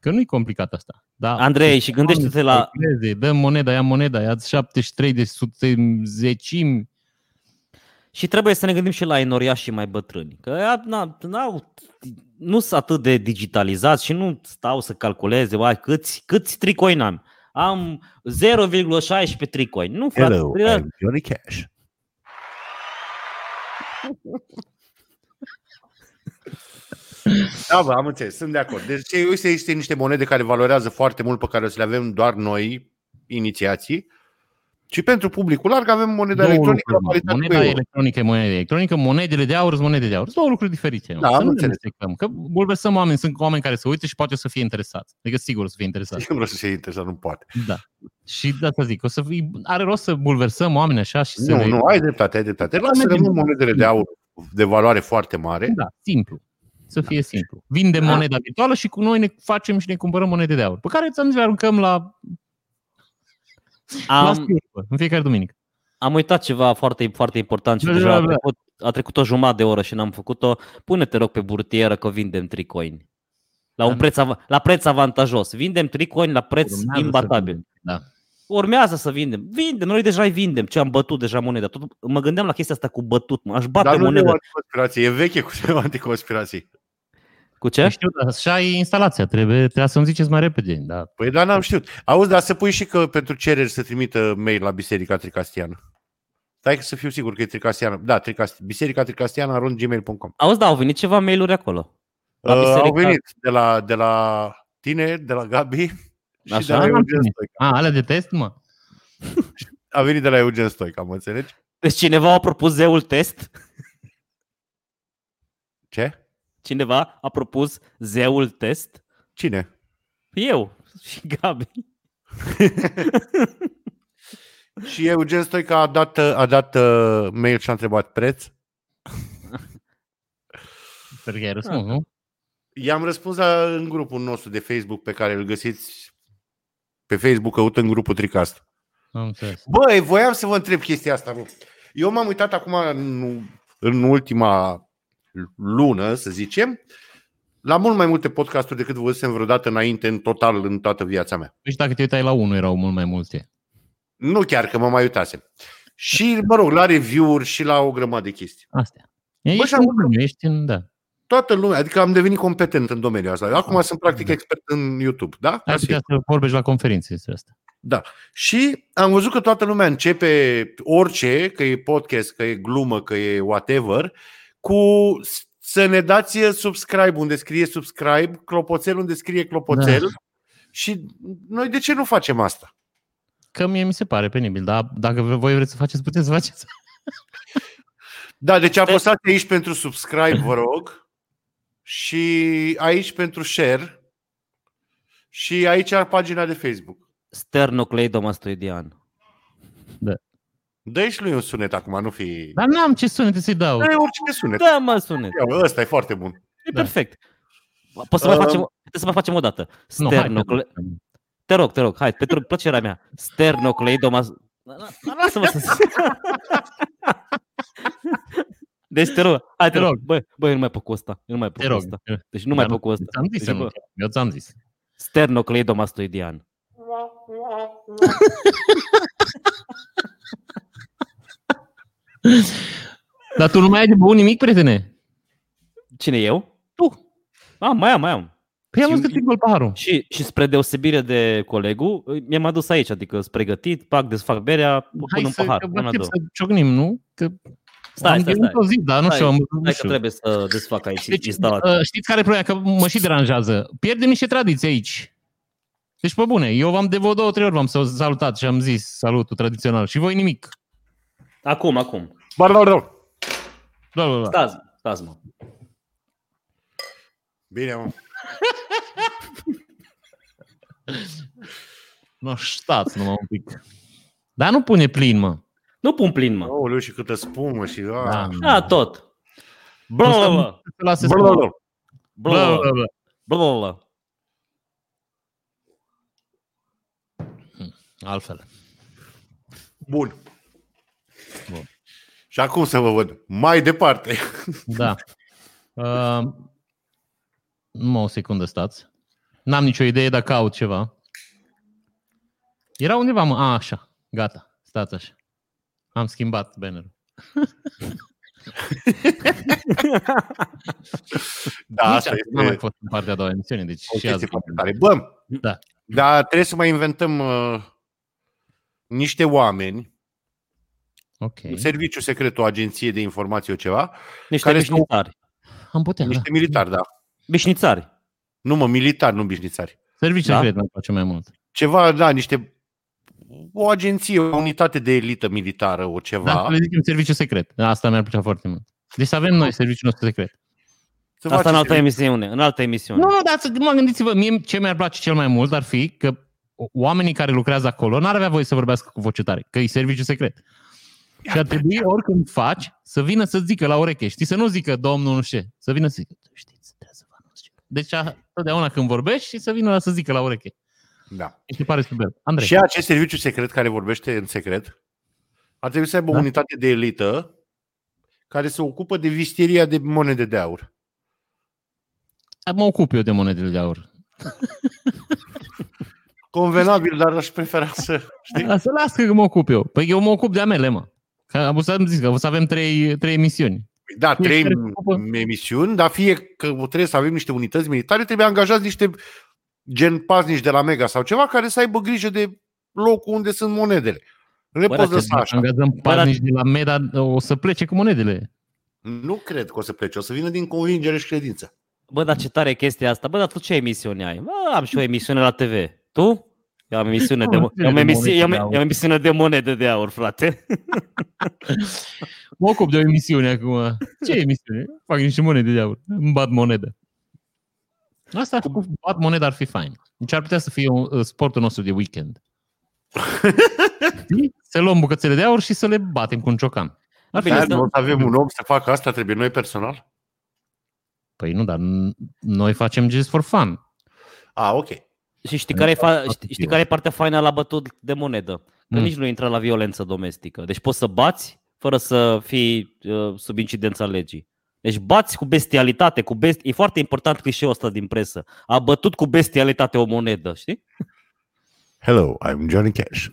Că nu e complicat asta. Da, Andrei, și gândește-te la... Calculeze, Dăm moneda, ia moneda, ia 73 de sute zecimi. Și trebuie să ne gândim și la enoriașii mai bătrâni. Că ea n-a, n-au, nu sunt atât de digitalizați și nu stau să calculeze uai, câți, câți tricoini am. Am 0,16 tricoini. Nu, frate. Hello, trebuie- I'm Johnny Cash. Da, bă, am înțeles, sunt de acord. Deci uite, există niște monede care valorează foarte mult, pe care o să le avem doar noi, inițiații. Și pentru publicul larg avem moneda Două electronică la lucruri, mă. paritate cu moneda euro. electronică e moneda electronică, monedele de aur sunt monede de aur. Sunt două lucruri diferite. mă. Da, să am nu ne înțeles. amestecăm. Că bulversăm oameni, sunt oameni care se uită și poate o să fie interesați. Adică sigur o să fie interesați. Sigur să se interesat, nu poate. Da. Și de asta zic, o să fie, are rost să bulversăm oameni așa și să Nu, le... nu, ai dreptate, ai dreptate. Lasă mergem. rămân monedele de aur de valoare foarte mare. Da, simplu. Să fie simplu. Vindem Da. moneda virtuală și cu noi ne facem și ne cumpărăm monede de aur. Pe care ți-am zis, le aruncăm la, la Am, slujbă, în fiecare duminică. am uitat ceva foarte, foarte important și Da, deja da, a da. trecut, a trecut o jumătate de oră și n-am făcut-o. Pune-te rog pe burtieră că vindem tricoini. La, un Da. preț, av- la preț avantajos. Vindem tricoini la preț Urmează să imbatabil. vindem, Da. Urmează să vindem. Vindem, noi deja îi vindem. Ce am bătut deja moneda. Tot, mă gândeam la chestia asta cu bătut. Mă. Aș bate Dar nu e moneda. o anticonspirație, e veche cu anticonspirații. Cu ce? Păi Știu, dar așa e instalația. Trebuie, trebuie să-mi ziceți mai repede. Da. Păi da, n-am știut. Auzi, dar să pui și că pentru cereri să trimită mail la Biserica Tricastiană. Stai că să fiu sigur că e Tricastiană. Da, Tricast... Biserica Tricastiană arond gmail.com. Auzi, da, au venit ceva mail-uri acolo. La Uh, au biserica- venit de la, de la tine, de la Gabi și Așa? de la Am Eugen primit. Stoica. A, alea de test, mă. A venit de la Eugen Stoica, mă înțelegi? Deci cineva a propus zeul test? Ce? Cineva a propus zeul test? Cine? Eu și Gabi. Și Eugen Stoica a dat, a dat uh, mail și a întrebat preț. Sper că ai răspuns, nu? I-am răspuns la, în grupul nostru de Facebook pe care îl găsiți pe Facebook, căută în grupul Tricast. Am înțeles. Băi, voiam să vă întreb chestia asta. Bă. Eu m-am uitat acum în, în ultima lună, să zicem, la mult mai multe podcasturi decât văzusem vreodată înainte în total în toată viața mea. Deci dacă te uitai la unul, erau mult mai multe. Nu chiar că mă mai uitasem. Și, mă rog, la review-uri și la o grămadă de chestii. Astea. Ești și în am- domeniu, ești în, da. Toată lumea, adică am devenit competent în domeniul ăsta. Acum sunt practic expert în YouTube, da? Ai Asta e. putea să vorbești la conferințe despre asta. Da. Și am văzut că toată lumea începe orice, că e podcast, că e glumă, că e whatever, cu s- să ne dați subscribe unde scrie subscribe, clopoțel unde scrie clopoțel. Da. Și noi de ce nu facem asta? Că mie mi se pare penibil, dar dacă voi vreți să faceți, puteți să faceți. Da, deci apăsați aici pentru subscribe, vă rog. Și aici pentru share. Și aici ar pagina de Facebook. Sternocleidomastoidean. Dă-i și lui un sunet acum, nu fi... Dar n-am ce sunete să-i dau. Dă orice sunet. Da, mă, sunet. Ia, ăsta e foarte bun. E Da. perfect. Poți să mai Um, facem, puteți să mai facem o dată. Nu, hai, Sternocle... Te rog, te rog, hai, pentru plăcerea mea. Sternocleidomas... Lasă-mă să Deci te rog, hai te Te rog. rog. Băi, băi, nu mai pot cu ăsta. Eu nu mai pot Te cu rog. ăsta. Deci nu mai pot cu ăsta. Ți-am zis Deci, să nu. bă, Eu ți-am zis. Sternocleidomastoidean. Dar tu nu mai ai de băut nimic, prietene? Cine eu? Tu. Ah, mai am, mai am. Păi am văzut că ți paharul. Și, și spre deosebire de colegul, mi-am adus aici, adică sunt pregătit, pac, desfac berea, pun Hai în să, pahar. că pun vă aștept adu. să ciocnim, nu? Că Stai, am stai, de stai. o zi, dar nu Stai, știu, am nu Hai că știu. trebuie să desfac aici Deci, instalația. uh, știți care e problema? Că mă și deranjează. Pierdem niște tradiții aici. Deci, pe bune, eu v-am de vreo două, trei ori v-am salutat și am zis salutul tradițional. Și voi nimic. Acum, acum. Bar, bar, bar. Bla, bla, bla. Stați, stați mă. Bine, mă. Nu, stați numai un pic. Dar nu pune plin, mă. Nu pun plin, mă. Aoleu, și câtă spumă și... Da. A. A, tot. Bla, bla, bla. Să lasă Bă, să bă, bă. Bla, bla, bla, bla, bla. bla, bla. Altfel. Bun. Bun. Și acum să vă văd. Mai departe. Da. Uh, numai o secundă stați. N-am nicio idee, dar caut ceva. Era undeva, mă. A, așa. Gata. Stați așa. Am schimbat bannerul. Da, Nici asta atât N-am mai este fost în partea a doua emisiune, deci o și azi. chestie foarte tare. Bă, Da. dar trebuie să mai inventăm uh, niște oameni, Ok. un serviciu secret, o agenție de informație, o ceva, Niște Care bișnițari. Am putea, da. niște militari, da. Bișnițari. Nu mă, militari, nu bișnițari. Serviciu Da? secret mi place mai mult. Ceva, da, niște o agenție, o unitate de elită militară, o ceva. Da, le zicem serviciu secret. Asta mi-ar plăcea foarte mult. Deci să avem noi serviciul nostru secret. Să Asta în faceți altă emisiune. În altă emisiune. Nu, nu, dar să mă gândiți-vă, mie ce mi-ar place cel mai mult ar fi că oamenii care lucrează acolo n-ar avea voie să vorbească cu voce tare, că e serviciu secret. Și ar trebui oricând faci să vină să zică la ureche. Știi, să nu zică domnul nu știu ce. Să vină să zică, știți, trebuie să vă anunț ceva. Deci a- totdeauna când vorbești și să vină la să zică la ureche. Da. Și pare superb. Andrei. Și acest serviciu secret care vorbește în secret ar trebui să aibă Da. o unitate de elită care se ocupă de visteria de monede de aur. Mă ocup eu de monedele de aur. Convenabil, dar aș prefera să... Știi? Da, să las că mă ocup eu. Păi eu mă ocup de amele, mă. Că am să am zis că o să avem trei, trei emisiuni. Da, trei Fiecare se ocupă. emisiuni, dar fie că trebuie să avem niște unități militare, trebuie angajați niște gen paznici de la Mega sau ceva care să aibă grijă de locul unde sunt monedele. Nu le Bă, poți dar lăsa așa. Angajăm paznici de la Meda, o să plece cu monedele. Nu cred că o să plece, o să vină din convingere și credință. Bă, dar ce tare e chestia asta. Bă, dar tu ce emisiune ai? Bă, am și o emisiune la TV. Tu? Eu am emisiune de, Am eu am de emisiune, eu am, monede de aur. eu am emisiune de monede de aur, frate. Mă ocup de o emisiune acum. Ce emisiune? Fac niște monede de aur. Îmi bat monedă. Asta cu bat monedă ar fi fain. Deci ar putea să fie un, uh, sportul nostru de weekend. Știi? să luăm bucățele de aur și să le batem cu un ciocan. Ar fi Bine, Aia, să- nu o să avem un om să facă asta, trebuie noi personal? Păi nu, dar n- noi facem just for fun. A, ok. Și știi care, e fa- Foarte știi, știi bine. care e partea faină la bătut de monedă? Că Mm. nici nu intră la violență domestică. Deci poți să bați fără să fii uh, sub incidența legii. Deci bați cu bestialitate, cu best... e foarte important clișeul ăsta din presă. A bătut cu bestialitate o monedă, știi? Hello, I'm Johnny Cash.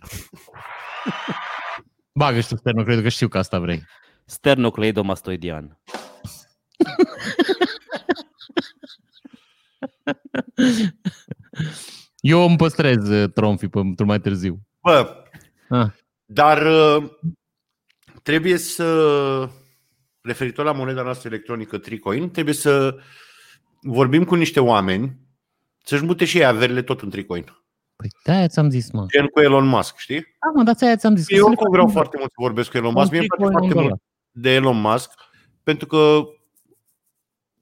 Bagă și tu, Sterno, cred că știu că asta vrei. Sternocleidomastoidian. Eu îmi păstrez uh, tromfii pentru mai târziu. Bă, Ah. dar uh, trebuie să, referitor la moneda noastră electronică Tricoin, trebuie să vorbim cu niște oameni să-și mute și ei averile tot în Tricoin. Păi de-aia ți-am zis, mă. Gen cu Elon Musk, știi? Da, mă, dar ți-aia ți-am zis. că Eu să le oricum fac vreau un- foarte mult să vorbesc cu Elon un Musk. Mie îmi place Tricoin, foarte un mult de Elon Musk pentru că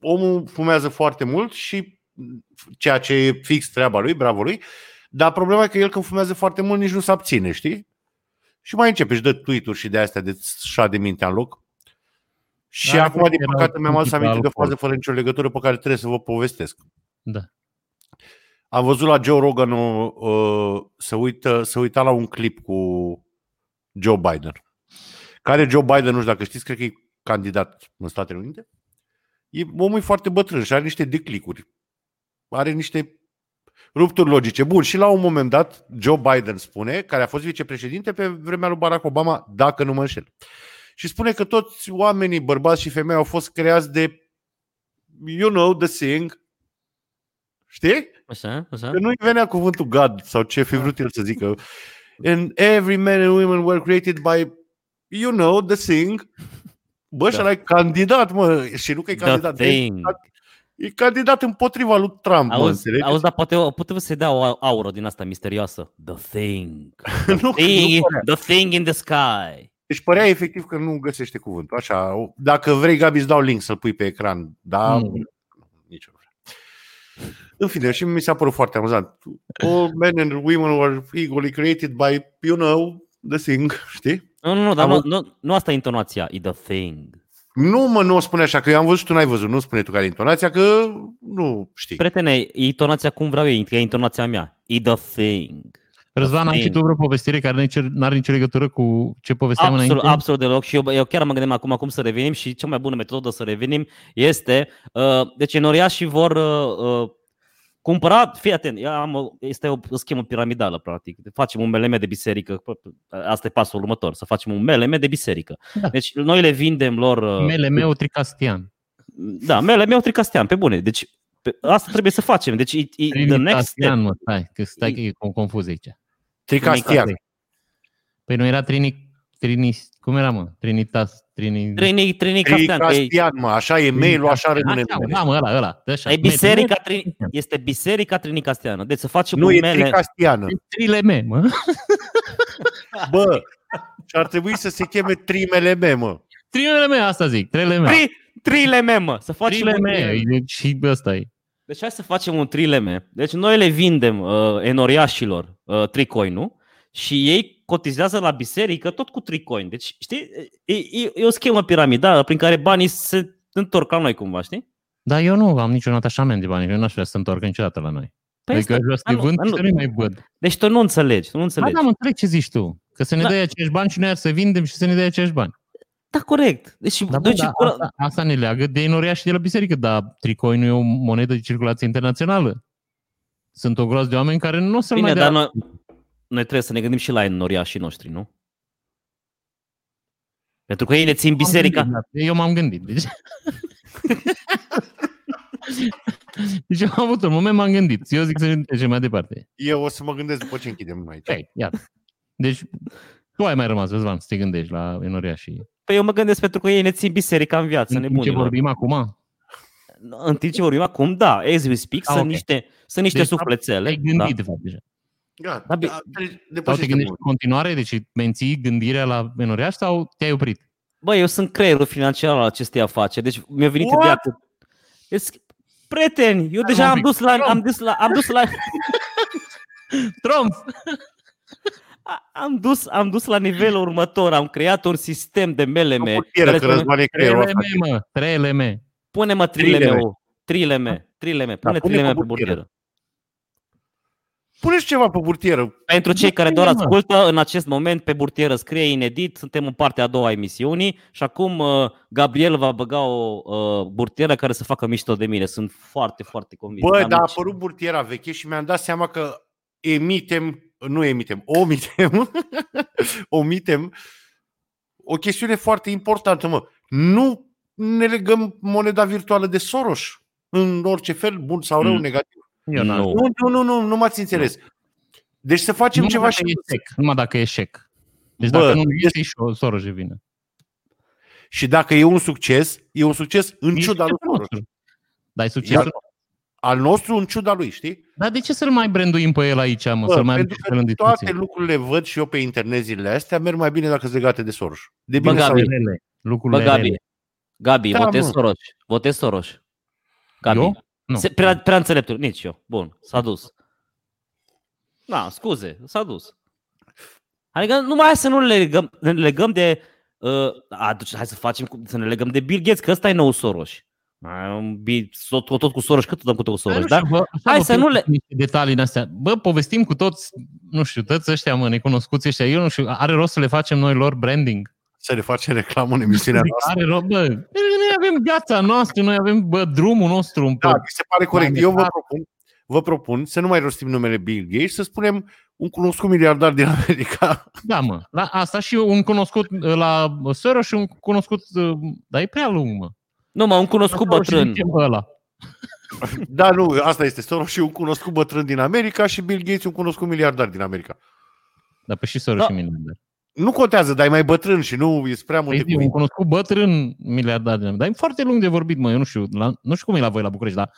omul fumează foarte mult și ceea ce e fix treaba lui, bravo lui, dar problema e că el când fumează foarte mult nici nu se abține, știi? Și mai începe, își dă tweet-uri și de astea de șa de mintea în loc. Și Da, acum, cred din că era păcate, mi-am un adus tip de aminte de o alcool. fază fără nicio legătură pe care trebuie să vă povestesc. Da. Am văzut la Joe Rogan uh, uh, să, uită, să uita la un clip cu Joe Biden. Care Joe Biden, nu știu dacă știți, cred că e candidat în Statele Unite. E, omul e foarte bătrân și are niște declicuri. Are niște rupturi logice. Bun, și la un moment dat, Joe Biden spune, care a fost vicepreședinte pe vremea lui Barack Obama, dacă nu mă înșel. Și spune că toți oamenii, bărbați și femei, au fost creați de, you know, the thing. Știi? Așa, așa. Că nu-i venea cuvântul God sau ce fi vrut el să zică. And every man and women were created by, you know, the thing. Bă, și Da. ăla e candidat, mă. Și nu că e The candidat. e thing. E candidat împotriva lui Trump, mă, Auzi, înțelegi? auzi, dar poate, poate să-i dea o aură din asta misterioasă. The thing. nu, nu thing părea. the thing in the sky. Deci părea efectiv că nu găsește cuvântul. Așa, o- dacă vrei, Gabi, îți dau link să-l pui pe ecran. Da, Mm. nici nu vreau. În fine, și mi s-a părut foarte amuzant. All men and women were equally created by, you know, the thing, știi? Nu, nu, nu, dar Am nu, văzut- nu, nu asta e intonația, e the thing. Nu mă, nu o spune așa, că eu am văzut, tu n-ai văzut, nu spune tu care e intonația, că nu știi. Prietene, e intonația cum vreau eu, că e intonația mea. E the thing. Răzvan, ai și thing. tu vreo povestire care nu are nicio legătură cu ce povesteam Absolut, înainte? absolut deloc și eu, eu chiar mă gândeam acum cum să revenim și cea mai bună metodă să revenim este, uh, deci enoriașii vor uh, uh, cumpăra, fii atent, eu am, o- este o schemă piramidală practic, facem un MLM de biserică, asta e pasul următor, să facem un MLM de biserică. Da. Deci noi le vindem lor... uh, MLM-ul Tricastian. Da, MLM-ul tricastean, pe bune, deci pe, asta trebuie să facem, deci e, e the next step. Trinicastian, mă, stai, că stai că e con- confuz aici. Tricastian. Păi nu era Trini... Trini... Cum era, mă? Trinitas... Trini... Trini, trini castean, că e, Tricastian, mă, așa e mail-ul, așa rămâne Așa, numele. Da, mă, ăla, ăla. de Așa. e biserica, MLM, tri, este biserica trinicasteană. Deci să facem Nu un e MLM. Tricastiană. Trileme, mă. Bă, și ar trebui să se cheme Trimele mă. Trileme, asta zic. Trileme. Tri, trileme, mă, să facem un Trileme. trileme. e- Și ăsta e. Deci hai să facem un trileme. Deci noi le vindem uh, enoriașilor uh, tricoinul și ei cotizează la biserică tot cu tricoin. Deci, știi, e, e, e o schemă piramidală prin care banii se întorc la noi cumva, știi? Dar eu nu am niciun atașament de bani. Eu n-aș vrea să întorc niciodată la noi. Păi adică asta- aș vrea să-i dar nu- vând dar și nu- să nu mai văd. Deci tu nu înțelegi, tu nu Da, înțelegi. da, mă înțeleg ce zici tu. Că să ne Da. dai acești bani și noi ar să vindem și să ne dai acești bani. Da, corect. Deci, Da, bă, deci da, cura- asta, asta ne leagă de inoria și de la biserică, dar tricoi nu e o monedă de circulație internațională. Sunt o groază de oameni care nu o să-l Bine, mai dea. dar noi, noi trebuie să ne gândim și la enoriașii noștri, nu? Pentru că ei ne țin M-am biserica. gândit, da. Eu m-am gândit. Deci... deci eu am avut un moment, m-am gândit. Eu zic să ne trecem mai departe. Eu o să mă gândesc după ce închidem aici. Hai, iată. Deci, tu ai mai rămas, Răzvan, să te gândești la Enoria și... Păi eu mă gândesc pentru că ei ne țin biserica în viață, În timp ce nebunilor. vorbim acum, În timp ce vorbim acum, da, as we speak, Ah, sunt ok. niște, sunt niște Deci, suflețele. ai da? gândit, de fapt, deja. Gata, Da, bi- da, Sau te depășește gândești mult. în continuare, deci menții gândirea la menoriaș sau te-ai oprit? Bă, eu sunt creierul financiar al acestei afaceri, deci mi-a venit What? ideea că... Deci, prieteni, eu deja un am pic. dus la, am dus la, am dus la, Trump! a- am dus, am dus la nivelul următor, am creat un sistem de MLM. O portieră, care că spune, Răzvan e creierul ăsta. 3LM, mă, 3LM. Pune-mă Trileme. trileme Trileme, trileme, pune pune trileme pe pe burtieră. burtieră. Puneți ceva pe burtieră. Pentru cei care doar trileme. ascultă, în acest moment pe burtieră scrie inedit, suntem în partea a doua a emisiunii și acum uh, Gabriel va băga o uh, burtieră care să facă mișto de mine. Sunt foarte, foarte convins. Bă, N-am dar a nici- apărut burtiera veche și mi-am dat seama că emitem, nu emitem, omitem, omitem o chestiune foarte importantă, mă. Nu ne legăm moneda virtuală de Soros în orice fel, bun sau rău, Mm. negativ. Eu n-am. Nu. Nu, nu, nu, nu, nu m-ați înțeles. Deci să facem Numai ceva dacă și... e sec. Numai dacă e șec. Deci Bă, dacă nu este- este și o Soros vine. Și dacă e un succes, e un succes în E ciuda lui succesul Soros. nostru. Dar e Iar succesul. Al nostru în ciuda lui, știi? Dar de ce să-l mai branduim pe el aici, mă? Bă, să-l mai pentru aducem el în că toate discuție? lucrurile văd și eu pe internet zilele astea merg mai bine dacă sunt legate de Soros. De Bă, bine sau Gabi, de Rele, Lucrurile Bă, Gabi, rele. Gabi, Da, votez mă. Soros. Votez Soros. Gabi. Eu? Nu. Se, prea, prea înțeleptul, nici eu. Bun, s-a dus. Da, scuze, s-a dus. Adică numai hai să nu ne legăm, ne legăm de... Uh, aduce, hai să facem, cu- să ne legăm de Bill Gates, că ăsta e nou Soros. Ai un bi- Tot, tot, tot cu Soros, cât dăm cu tot cu Hai, Soros, nu da? știu, bă, așa Hai vă să nu pierd le- niște detalii din astea. Bă, povestim cu toți, nu știu, toți ăștia, mă, necunoscuți ăștia. Eu nu știu, are rost să le facem noi lor branding? să le facem reclamă în emisiunea noastră. Are rost, bă. Noi avem viața noastră, noi avem, bă, drumul nostru un Da, pe mi se pare corect. Mai Eu vă netat. propun, vă propun să nu mai rostim numele Bill Gates, să spunem un cunoscut miliardar din America. Da, mă. La asta și un cunoscut uh, la Soros și un cunoscut... uh, Dar e prea lung, mă. Nu, mă, un cunoscut Soros și bătrân. zicem Ăla. Da, nu, asta este Soros și un cunoscut bătrân din America și Bill Gates un cunoscut miliardar din America. Dar pe și Soros Da. și miliardar. Nu contează, dar e mai bătrân și nu e prea multe Păi, zi, un cuvinte. cunoscut bătrân miliardar din Dar e foarte lung de vorbit, mă. Eu nu știu, la, nu știu cum e la voi la București, dar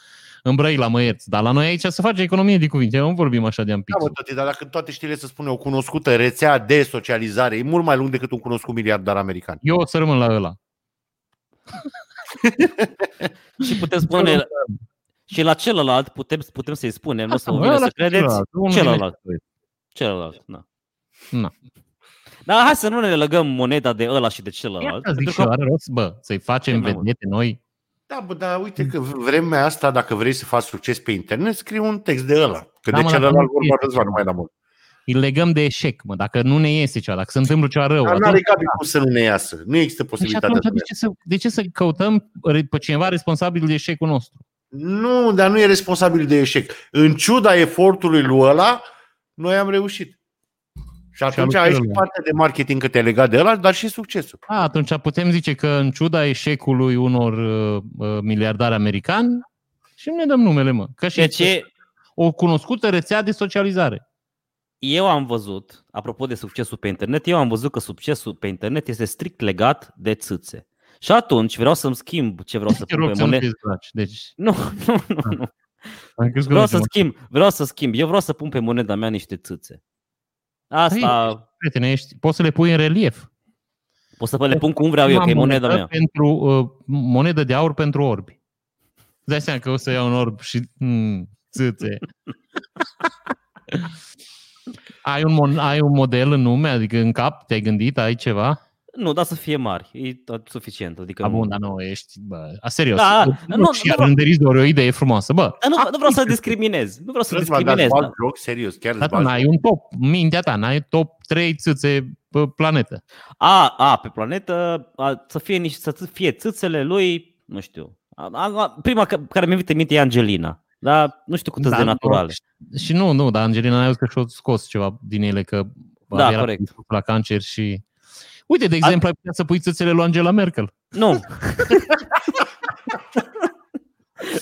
în Brăila mă ierți. Dar la noi aici se face economie de cuvinte. Nu vorbim așa de Da, ampic. mă, tăti, dar dacă în toate știrile se spune o cunoscută rețea de socializare, e mult mai lung decât un cunoscut miliardar american. Eu o să rămân la ăla. Și putem spune, și la celălalt putem, putem să-i spunem, nu să vă Mă, vină ăla să și credeți, celălalt. Unul din celălalt. ăștia doi. celălalt, da. Na. Dar hai să nu ne legăm moneda de ăla și de celălalt. Ia zic pentru și eu, că- are rost, bă, să-i facem Ce mai mult? vedete noi. Da, bă, dar uite că vremea asta, dacă vrei să faci succes pe internet, scrii un text de ăla. Că Da, de mă, dacă celălalt nu vorba este Răzvan, ceva. nu mai la mult. Îl legăm de eșec, mă. Dacă nu ne iese ceva, dacă se întâmplă ceva rău, Dar atunci, n-are Gabi cum să nu ne iasă. Nu există și posibilitatea atunci să de, ce să, de ce să căutăm re- pe cineva responsabil de eșecul nostru? Nu, dar nu e responsabil de eșec. În ciuda efortului lui ăla, noi am reușit. Și atunci al ai și celălalt. partea de marketing că te legat de ăla, dar și succesul. A, atunci putem zice că în ciuda eșecului unor uh, uh, miliardari americani, și nu ne dăm numele, mă. Că și Deci e- o cunoscută rețea de socializare. Eu am văzut, apropo de succesul pe internet, eu am văzut că succesul pe internet este strict legat de țâțe. Și atunci vreau să-mi schimb ce vreau să Te pun rog pe să nu monedă. te zbraci. Deci, Nu, nu, nu, nu. am crezut că Vreau nu să te- schimb, vreau să schimb. Eu vreau să pun pe moneda mea niște țâțe. Asta Prietene, ești, poți să le pui în relief. pot să le pun cum vreau eu, că e moneda mea. Pentru, uh, monedă de aur pentru orbi. Îți dai seama că o să iau un orb și... Mm, țâțe. ai, un, mon- ai un model în nume? Adică în cap te-ai gândit? Ai ceva? Nu, dar să fie mari. E tot suficient. Adică A, bun, dar nu, ești... Bă, a, serios. Da, nu, nu, nu, și nu ar vreau- rânderiți de ori o idee frumoasă. Bă, Dar nu, nu vreau să discriminez. Nu vreau să Răzvan, dar discriminez. îți Da. bagi joc, serios, chiar îți dar tu bagi n-ai joc. un top. Mintea ta, n-ai top 3 țâțe pe planetă. A, a, pe planetă, a, să fie niște, să fie țâțele lui, nu știu. A, a, a, prima ca- care mi-a venit în minte e Angelina. Dar nu știu cât Da, de naturale. Și nu, nu, dar Angelina n-a că și-o scos ceva din ele, că Da, era corect. la cancer și... Uite, de exemplu, ai putea să pui țâțele lui Angela Merkel. Nu.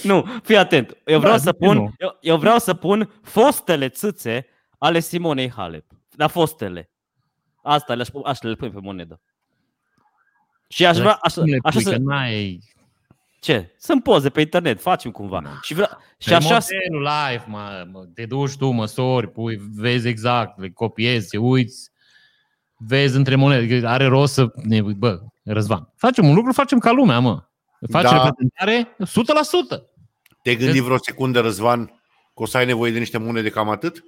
nu, fii atent. Eu vreau, Da, să de ce pun, nu? eu, eu vreau să pun fostele țâțe ale Simonei Halep. Da, fostele. Asta le-aș, pu- aș le pun pe monedă. Și aș vrea, aș, Cum le așa pui, să, că n-ai... Ce? Sunt poze pe internet, facem cumva. Da. Și, vre- și Pe așa, modelul live, mă, mă, te duci tu, măsori, pui, vezi exact, le copiezi, te uiți, vezi între monede, că are rost să ne, bă, Răzvan, facem un lucru, facem ca lumea, mă. Faci Da. da. reprezentare 100%. Te-ai gândit vreo secundă, Răzvan, că o să ai nevoie de niște monede cam atât?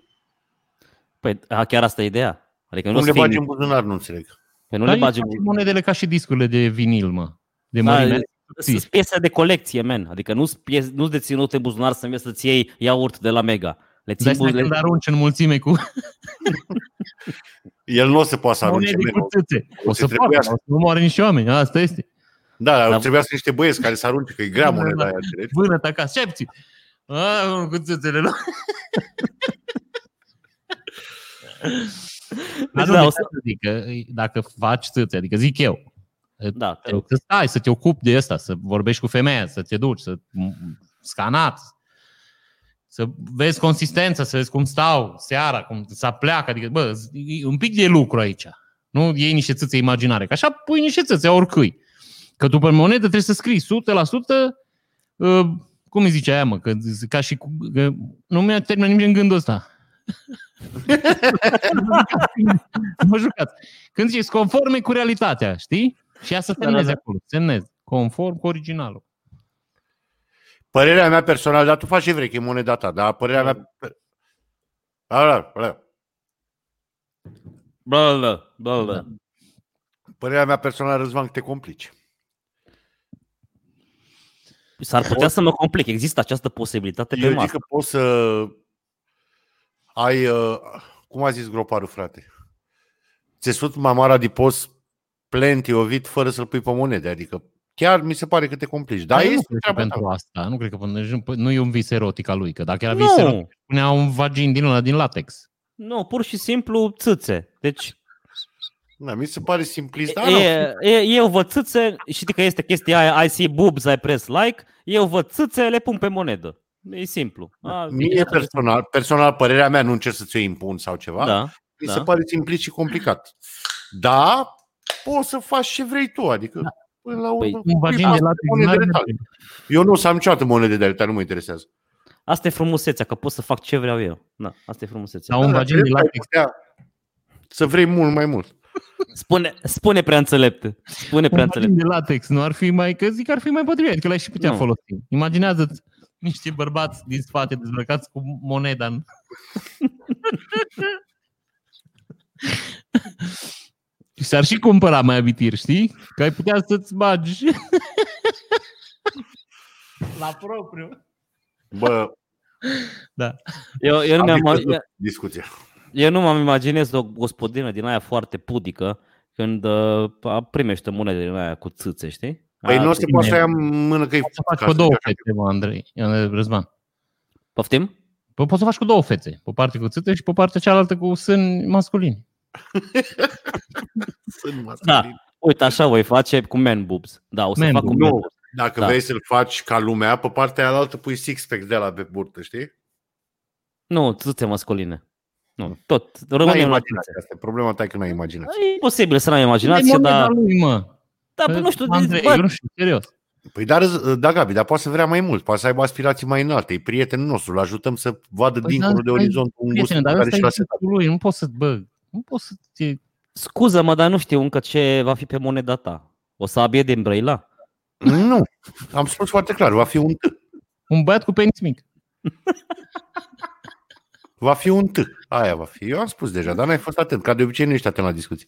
păi, a, chiar asta e ideea. Adică nu, Nu o le să fie- bagi în buzunar, nu înțeleg. Păi nu Dar le bagi faci în monedele ca și discurile de vinil, mă. De Da, mărime. Sunt piese de colecție, men. Adică nu sunt nu deținute în buzunar să mergi să-ți iei iaurt de la Mega. Le ții Dai seama bu- le... când arunci în mulțime cu El nu o să poată să arunce monede menul. cu țâțe. O să facă, trebuiască. o să nu moare niște oameni. Asta este. Da, dar Da. trebuia să niște băieți care să arunce, că e grea Da, moneda da. aia, înțelegi? Vână-te acasă. Ce ai puțin? A, unul cu țâțele lor. Dar da, nu, o o să- să... zic, că dacă faci țâțe, adică zic eu, Da, te rog să stai, să te ocupi de asta, să vorbești cu femeia, să te duci, să scanați, să vezi consistența, să vezi cum stau seara, cum să pleacă, adică, bă, e un pic de lucru aici. Nu iei niște țâțe imaginare, că așa pui niște țâțe oricui. Că tu pe monedă trebuie să scrii 100%, uh, cum îi zice aia, mă, că, ca și cu, că nu mi-a terminat nimic în gândul ăsta. nu mă jucați. Când zici conforme cu realitatea, știi? Și ea să Da, semneze da, da. acolo, semnezi. Conform cu originalul. Părerea mea personală, dar tu faci ce vrei, că e moneda ta, dar părerea mea... Ala, ala. Bă, bă, bă, bă. Da. Părerea mea personală, Răzvan, că te complici. S-ar putea să mă complic. Există această posibilitate pe Eu zic masă. că poți să ai, uh, cum a zis groparul, frate, țesut mamara de post plenty ovit fără să-l pui pe monede, adică chiar mi se pare că te complici. Dar Dar eu nu este cred că treaba ta. pentru asta. Nu cred că până, nu e un vis erotic al lui, că dacă era vis erotic, Nu, punea un vagin din ăla din latex. nu, pur și simplu țâțe. Deci Da, mi se pare simplist, dar nu. e, e, eu văd țâțe, știi că este chestia aia, I see boobs, I press like, eu văd țâțe, le pun pe monedă. E simplu. A, Mie personal, personal, părerea mea, nu încerc să ți-o impun sau ceva, Da, mi da. se pare simplist și complicat. Da, poți să faci ce vrei tu, adică până la urmă, Păi, Un vagin de asta, latex monedele n-ar tale. merge. Eu nu o să am niciodată monede de ale tale, nu mă interesează. Asta e frumusețea, că pot să fac ce vreau eu. Da, asta e frumusețea. Sau un Da, vagin de cred că ai latex. putea Să vrei mult mai mult. Spune, spune prea înțelept. Spune prea Un vagin înțelept. de latex nu ar fi mai, că zic că ar fi mai potrivit, că l-ai și putea Nu. folosi. Imaginează niște bărbați din spate dezbrăcați cu moneda în... Și s-ar și cumpăra mai abitiri, știi? Că ai putea să-ți bagi la propriu. Bă, Da. Eu, eu, nu am mi-am, văzut discuția. eu nu m-am imaginez o gospodină din aia foarte pudică când uh, primește monede din aia cu țâțe, știi? Păi A, nu o să bine. poată să ia în mână că e Poți să faci ca cu să două fie așa. fețe, mă, Andrei, Răzvan. Poftim? Păi poți să faci cu două fețe. Pe o parte cu țâțe și pe partea cealaltă cu sân masculin. Sunt masculin. Da. Uite, așa voi face cu man boobs. Da, o să Man fac cu boobs. man Nu, boobs. dacă Da. vrei să-l faci ca lumea, pe partea aia pui six-pack de la pe burtă, știi? Nu, țâțe masculine. Nu, tot. Nu ai Rămânem la imaginație. țâțe. Asta e problema ta că nu ai imaginație. E posibil să n-ai E imaginație, moneda dar... lui, mă. Da, bă, nu știu, Andrei, bă, eu nu știu, serios. Păi dar, da, Gabi, dar poate să vrea mai mult, poate să aibă aspirații mai înalte. E prietenul nostru, îl ajutăm să vadă Păi dincolo da, de stai, orizont un gust Prietene, pe dar care ăsta și e l-a setat. gustul lui. Nu poți să, bă, nu poți să te... scuză mă, dar nu știu încă ce va fi pe moneda ta. O să abie din Brăila? Nu, am spus foarte clar, va fi un T. Un băiat cu penis mic. Va fi un T. Aia va fi. Eu am spus deja, dar n-ai fost atent. Ca de obicei nu ești atent la discuție.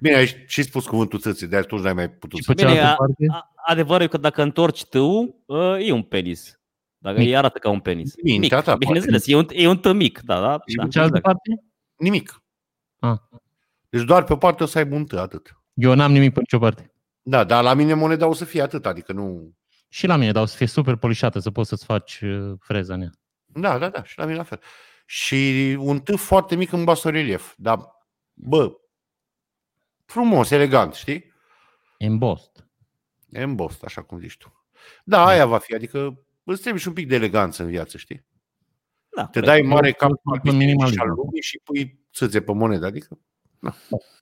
Bine, ai și spus cuvântul țății, de atunci n-ai mai putut Și să... pe Bine, cealaltă a- parte... A- Adevărul e că dacă întorci tău, e un penis. Dacă Mic. îi arată ca un penis. Mintea mic, ta, bineînzăles, e un, e un tă mic, da, da. Și da Pe cealaltă exact. parte? Nimic. Ah. Deci doar pe o parte o să aibă un T, atât. Eu n-am nimic pe nicio parte. Da, dar la mine moneda o să fie atât, adică nu... Și la mine, dar o să fie super polișată, să poți să-ți faci uh, freza în ea. Da, da, da, și la mine la fel. Și un T foarte mic în basorelief. Dar, bă, frumos, elegant, știi? Embossed. Embossed, așa cum zici tu. Da, aia va fi, adică îți trebuie și un pic de eleganță în viață, știi? Da, Te dai mare cap Eu al sunt minimalist, bisericii și al da. lumii și pui țâțe pe monedă, adică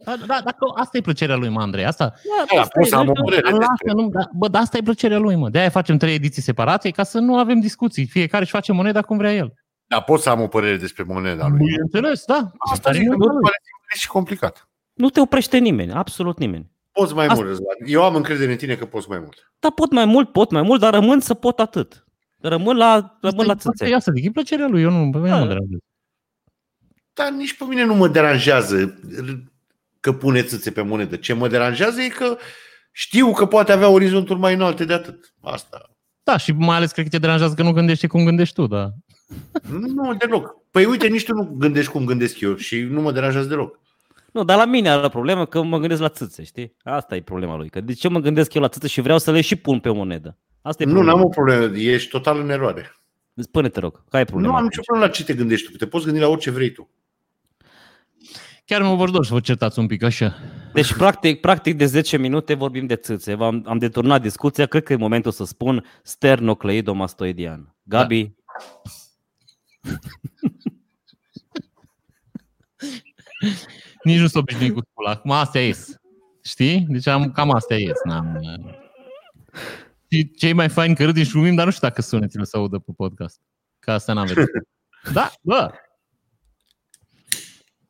Da, da, dacă asta e plăcerea lui, mă, Andrei. Asta, Da, pot să am o părere Lasă, despre. nu, da, bă, dar asta e plăcerea lui, mă. De-aia facem trei ediții separate, ca să nu avem discuții. Fiecare își face moneda cum vrea el. Dar pot să am o părere despre moneda lui. Bineînțeles, da. Asta zic, Fiecare nu moneda lui. pare simplu și complicat. Nu te oprește nimeni, absolut nimeni. Poți mai Asta- mult, Răzvan. Eu am încredere în tine că poți mai mult. Dar pot mai mult, pot mai mult, dar rămân să pot atât. Rămân la, rămân la Asta țâțe. e asta, zic, e plăcerea lui, eu nu, pe mine Da, nu mă da. Deranjează. Dar nici pe mine nu mă deranjează că pune țâțe pe monedă. Ce mă deranjează e că știu că poate avea orizonturi mai înalte de atât. Asta. Da, și mai ales cred că te deranjează că nu gândești cum gândești tu, da. Nu, deloc. Păi uite, nici tu nu gândești cum gândesc eu și nu mă deranjează deloc. Nu, dar la mine are problemă că mă gândesc la țâțe, știi? Asta e problema lui. Că de ce mă gândesc eu la țâțe și vreau să le și pun pe o monedă? Asta e Nu, problema. n-am o problemă. Ești total în eroare. Spune, te rog, care e Nu problema? am nicio problemă la ce te gândești tu. Te poți gândi la orice vrei tu. Chiar mă vor dor să vă certați un pic așa. Deci, practic, practic de 10 minute vorbim de țâțe. Am, am deturnat discuția. Cred că e momentul să spun sternocleidomastoidian. Gabi, Nici nu s-o obișnuit cu spula. Acum astea ies. Știi? Deci am, cam astea ies. N-am, uh, și cei mai faini că râd și glumim, dar nu știu dacă sunetele se audă pe podcast. Că asta n-am vedut. Da, bă!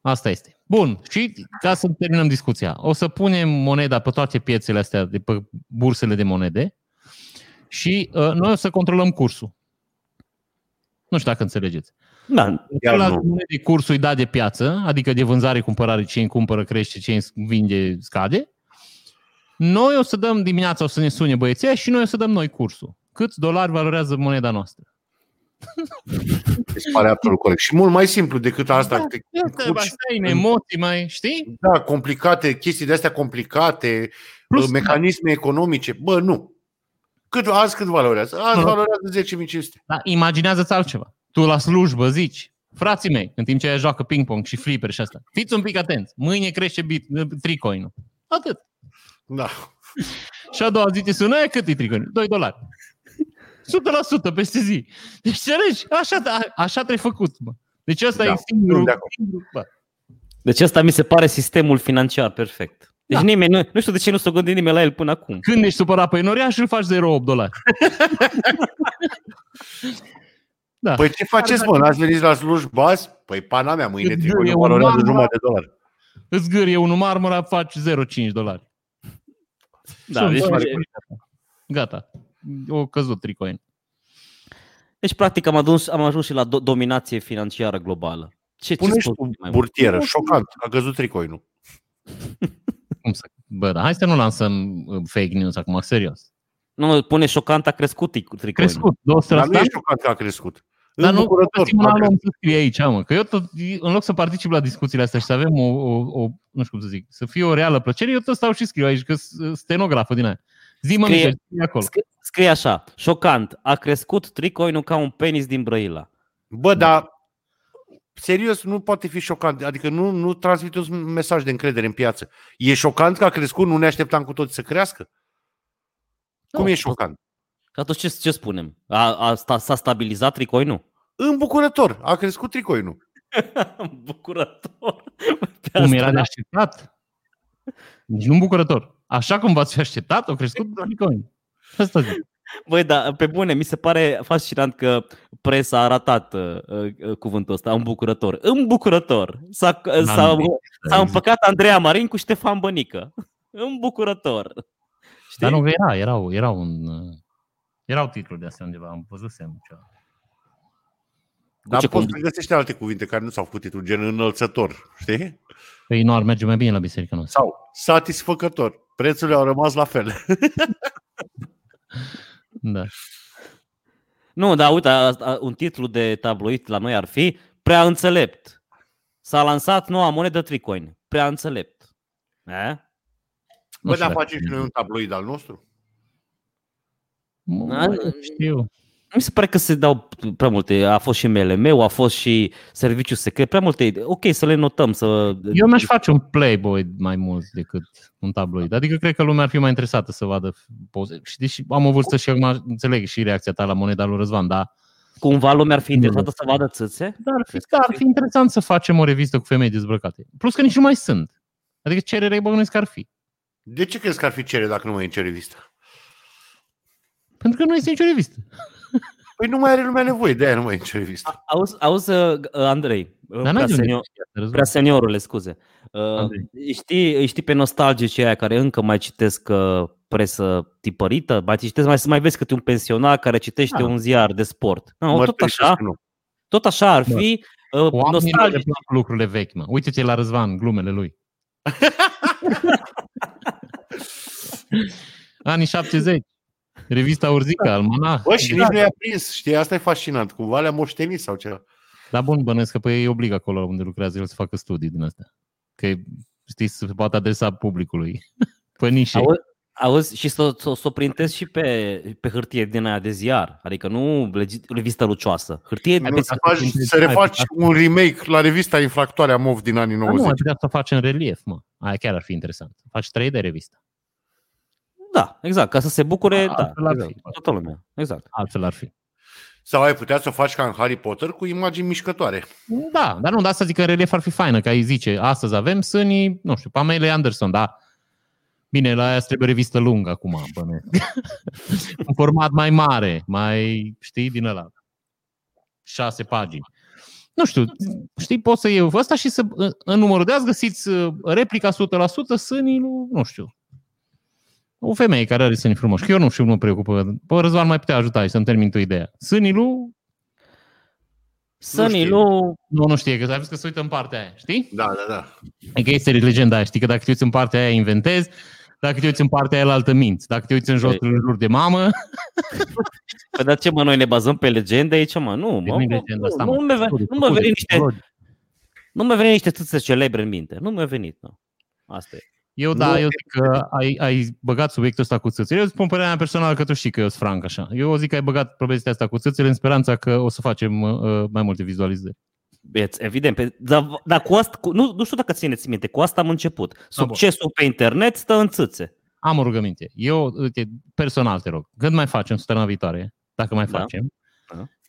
Asta este. Bun, și ca să terminăm discuția, o să punem moneda pe toate piețele astea, de pe bursele de monede și uh, noi o să controlăm cursul. Nu știu dacă înțelegeți. da, Iar La nu. monede cursul îi da de piață, adică de vânzare, cumpărare, ce îmi cumpără crește, ce îmi vinde scade. Noi o să dăm dimineața, o să ne sune băieții și noi o să dăm noi cursul. Câți dolari valorează moneda noastră? Mi se pare absolut corect. Și mult mai simplu decât asta. Da, Te- Asta, curci- asta e în emoții mai, știi? Da, complicate, chestii de astea complicate, Plus- Plus, mecanisme economice. Bă, nu. Cât, azi cât valorează? Azi Nu. valorează 10.500. Dar imaginează-ți altceva. Tu la slujbă zici, frații mei, în timp ce aia joacă ping-pong și flipper și asta, fiți un pic atenți, mâine crește bit, tricoinul. Atât. Da. Și a doua zi te sună, "E, cât e tricoinul? 2 dolari. 100% peste zi. Deci, înțelegi? Așa, așa trebuie făcut, bă. Deci ăsta Da, e singurul, sunt de acord. singurul bă. Deci asta mi se pare sistemul financiar perfect. Deci Da. nimeni, nu, nu știu de ce nu s-a gândit nimeni la el până acum. Când ești supărat pe Enoriaș și îl faci 0,8 dolari. da. Păi ce faceți, mă? N-ați venit la slujbă azi? Păi pana mea, mâine E tricoul un valorează marmură. jumătate de dolar. Îți gârie unul marmura, faci 0,5 dolari. Da, Sunt, deci, bă, Gata. O căzut tricoin. deci practic am ajuns, am ajuns și la do- dominație financiară globală. Ce, ce Pune și spui tu mai mult? burtieră. Șocant. A căzut tricoinul. Cum să... Bă, dar hai să nu lansăm uh, fake news acum, serios. Nu, pune șocant, a crescut tric- tricoinul. Crescut, 200 Dar nu e șocant că a crescut. Dar nu Îmbucurător. găsim un a alt om crescut. să scrie aici, mă. Că eu tot, în loc să particip la discuțiile astea și să avem o, o, o nu știu cum să zic, să fie o reală plăcere, eu tot stau și scriu aici, că sunt stenografă din aia. Zi-mă, Scrie- Michel, scrie acolo. Scrie, scrie așa, șocant, a crescut tricoinul ca un penis din Brăila. Bă, dar serios, nu poate fi șocant. Adică nu, nu transmite un mesaj de încredere în piață. E șocant că a crescut, nu ne așteptam cu toți să crească? Cum Nu, e șocant? Și atunci ce, ce spunem? A, a, sta, s-a stabilizat tricoinul? Îmbucurător. A crescut tricoinul. Bucurător. Pe Cum asta era de n-am- așteptat? Nici nu bucurător. Așa cum v-ați fi așteptat, au crescut bitcoin. Asta zic. Băi, da, pe bune, mi se pare fascinant că presa a ratat uh, uh, cuvântul ăsta, îmbucurător. Îmbucurător. S-a, Da, s-a, nu, s-a împăcat Andreea Marin cu Ștefan Bănică. Îmbucurător. Știi? Dar nu, că era, erau, erau, un, uh, erau titluri de astea undeva, am văzut semn ceva. Dar ce poți condu- să găsești alte cuvinte care nu s-au făcut titlul, gen înălțător, știi? Păi nu ar merge mai bine la biserică noastră. Sau satisfăcător. Prețurile au rămas la fel. Da. Nu, dar uite, a- a- un titlu de tabloid la noi ar fi Prea înțelept. S-a lansat noua monedă Tricoin. Prea înțelept. E? Nu Bă, știu dar dacă- facem și noi un tabloid al nostru? Nu Da, știu. Mi se pare că se dau prea multe. A fost și MLM, a fost și serviciu secret, prea multe. idei. Ok, să le notăm. Să... Eu mi-aș face un Playboy mai mult decât un tabloid. Adică cred că lumea ar fi mai interesată să vadă poze. Și deși am o vârstă și acum înțeleg și reacția ta la moneda lui Răzvan, dar, Cumva lumea ar fi interesată să vadă țâțe? dar ar, fi, da, ar fi interesant să facem o revistă cu femei dezbrăcate. Plus că nici nu mai sunt. Adică cerere bănuiesc că ar fi. De ce crezi că ar fi cere dacă nu mai e în ce revistă? Pentru că nu este nicio revistă. Păi nu mai are lumea nevoie, de aia nu mai e în ce revistă. Auzi, auzi uh, Andrei, Dar prea, n-ai de unde senior, știi asta, Răzvan. prea seniorule, scuze. Uh, Andrei. îi știi, îi știi pe nostalgicii aia care încă mai citesc uh, presă tipărită? Mai citesc, mai, mai vezi câte un pensionar care citește Da. un ziar de sport. No, tot Mărturisesc așa, că nu. tot așa ar Da. fi uh, Oamenilor le nostalgic. plac lucrurile vechi, mă. Uite-te la Răzvan, glumele lui. Anii 70. Revista Urzica, Almanah. Bă, și nici nu i-a prins, știi, asta e fascinant. Cumva le-a moștenit sau ceva. Dar bun, bănuiesc că pe ei obligă acolo unde lucrează el să facă studii din astea. Că, știi, să se poată adresa publicului. Pe nișe. Auzi, auzi și să, să, să o printezi și pe, pe hârtie din aia de ziar. Adică nu legi- revistă lucioasă. Hârtie Nu, pe, să, faci, să refaci un remake la revista Infractoarea MOV din anii Dar nu, 90. ai putea să o faci în relief, mă. Aia chiar ar fi interesant. Faci 3 de revista. Da, exact, ca să se bucure A, da, altfel ar exact, fi. toată lumea. Exact. Altfel ar fi. Sau ai putea să o faci ca în Harry Potter cu imagini mișcătoare. Da, dar nu, dar asta zic că în relief ar fi faină, că ai zice, astăzi avem sânii, nu știu, Pamela Anderson, da. Bine, la aia îți trebuie revistă lungă acum, băne. Un format mai mare, mai, știi, din ăla. Șase pagini. Nu știu, știi, poți să iei ăsta și să, în numărul de azi găsiți uh, replica 100% sânii, lui, nu știu, o femeie care are sânii frumoși. Că eu nu știu, nu mă preocupă. Bă, Răzvan mai putea ajuta și să-mi termin tu ideea. Sânii lui, Sănii, știu. nu, nu, nu știe, că ai văzut că se uită în partea aia, știi? Da, da, da. Adică este legenda aia, știi că dacă te uiți în partea aia inventezi, dacă te uiți în partea aia altă minți, dacă te uiți în jos Ei. în jur de mamă, Păi dar ce mă, noi ne bazăm pe legende aici, mă? Nu, mă, nu mă, legenda asta, nu, nu, mi-a venit- nu mi-a venit niște, nu mi-a venit niște țâțe celebre în minte. Nu mi-a venit, nu. Asta e. Eu da, Nu. eu zic că ai, ai băgat subiectul ăsta cu țâțele. Eu spun părerea mea personală că tu știi că eu sunt franc așa. Eu zic că ai băgat povestea asta cu țâțele în speranța că o să facem uh, mai multe vizualizări. Beți, evident, pe, dar, dar cu asta, cu, nu, nu știu dacă țineți minte, cu asta am început. Succesul pe internet stă în țâțe. Am o rugăminte. Eu, uite, personal te rog, când mai facem săptămâna viitoare, dacă mai Da. facem, Da.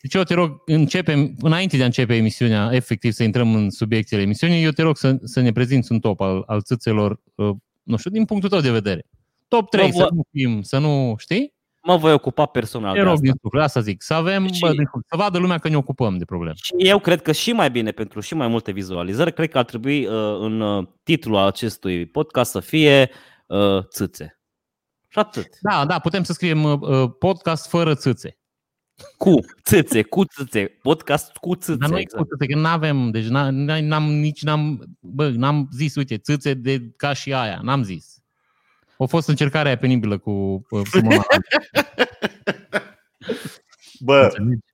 Deci eu te rog, începem, înainte de a începe emisiunea, efectiv să intrăm în subiectele emisiunii, eu te rog să, să ne prezinți un top al, al țâțelor, uh, nu știu, din punctul tău de vedere. Top 3, Mă să vă- nu fim, să nu, știi? Mă voi ocupa personal Te de rog asta. din suflet, asta zic, să avem, Și- bă, din suflet, să vadă lumea că ne ocupăm de probleme. Și eu cred că și mai bine pentru și mai multe vizualizări, cred că ar trebui uh, în uh, titlul acestui podcast să fie uh, țâțe. Și atât. Da, da, putem să scriem uh, uh, podcast fără țâțe. Cu țâțe, cu țâțe. Podcast cu țâțe. Dar noi exact. cu țâțe, că n-avem, deci n- n- n-am, nici n-am, bă, n-am zis, uite, țâțe de ca și aia, n-am zis. A fost încercarea aia penibilă cu uh, Simona. Bă, Înțelegi?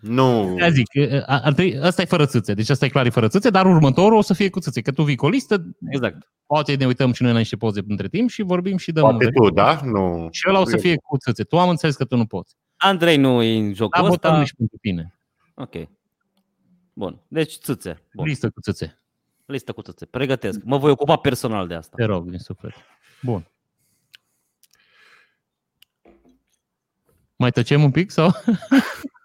Nu. Aia zic, uh, ar trebui, asta e fără țâțe, deci asta e clar e fără țâțe, dar următorul o să fie cu țâțe, că tu vii cu o listă, Exact. poate ne uităm și noi la niște poze între timp și vorbim și dăm Poate un tu, da? Nu. Și ăla o să fie cu țâțe. Tu am înțeles că tu nu poți. Andrei nu e în jocul Dar votăm ăsta. nici pentru tine. Ok. Bun. Deci țâțe. Bun. Listă cu țâțe. Listă cu țâțe. Pregătesc. Mă voi ocupa personal de asta. Te rog, din suflet. Bun. Mai tăcem un pic sau?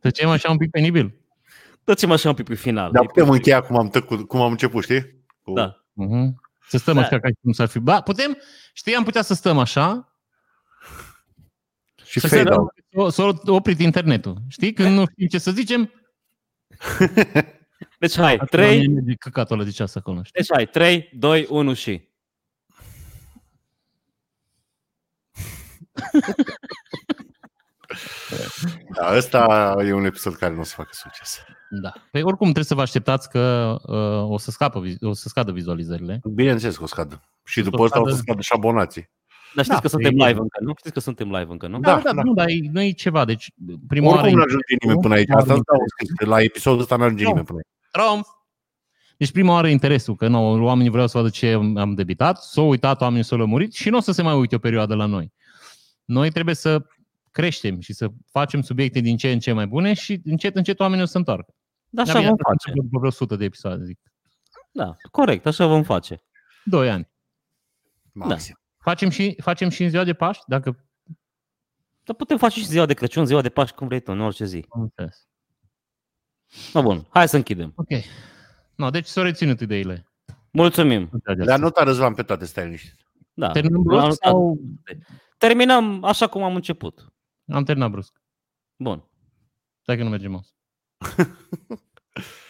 tăcem așa un pic penibil. Tăcem așa un pic pe final. Dar E putem pe- încheia cum am, tăcut, cum am început, știi? Cu... Da. Uh-huh. Să stăm Da. așa ca și cum s-ar fi. Ba, putem, știi, am putea să stăm așa Și să se fade out. să, să oprit internetul. Știi? Când nu știm ce să zicem, Deci hai, atunci 3, merge căcatul ăla de ceas acolo. Știi? deci hai, 3, 2, 1 și. Da, ăsta e un episod care nu o să facă succes. Da. Păi oricum trebuie să vă așteptați că uh, o, să scapă, vi- o să scadă vizualizările. Bineînțeles că o scadă. Și O să după asta o să scadă. scadă și abonații. Dar știți Da, că suntem e- live încă, nu? Știți că suntem live încă, nu? Da, Da, da, da. nu, dar e- nu e ceva. Deci, prima oară... Oricum nu ajunge nimeni până aici. Doar Asta îți dau interes. scris, că La episodul ăsta nu ajunge Nu. nimeni până aici. Trump! Deci prima oară interesul, că nu, oamenii vreau să vadă ce am debitat, s-au uitat, oamenii s-au lămurit și nu o să se mai uite o perioadă la noi. Noi trebuie să creștem și să facem subiecte din ce în ce mai bune și încet, încet oamenii o să se întoarcă. Da, așa Dar bine, vom asta se face. întâmplă După vreo 100 de episoade, zic. Da, corect, așa vom face. Doi ani. Maxim. Facem și, facem și în ziua de Paști, dacă Dar putem face și ziua de Crăciun, ziua de Paști, cum vrei tu, în orice zi. am înțeles. No, bun, hai să închidem. Ok. No, deci s-au reținut ideile. Mulțumim. Le-a notat Răzvan pe toate, stai liniștit. Da. Terminăm L-am brusc notat. sau... Terminăm așa cum am început. Am terminat brusc. Bun. Stai că nu merge mouse.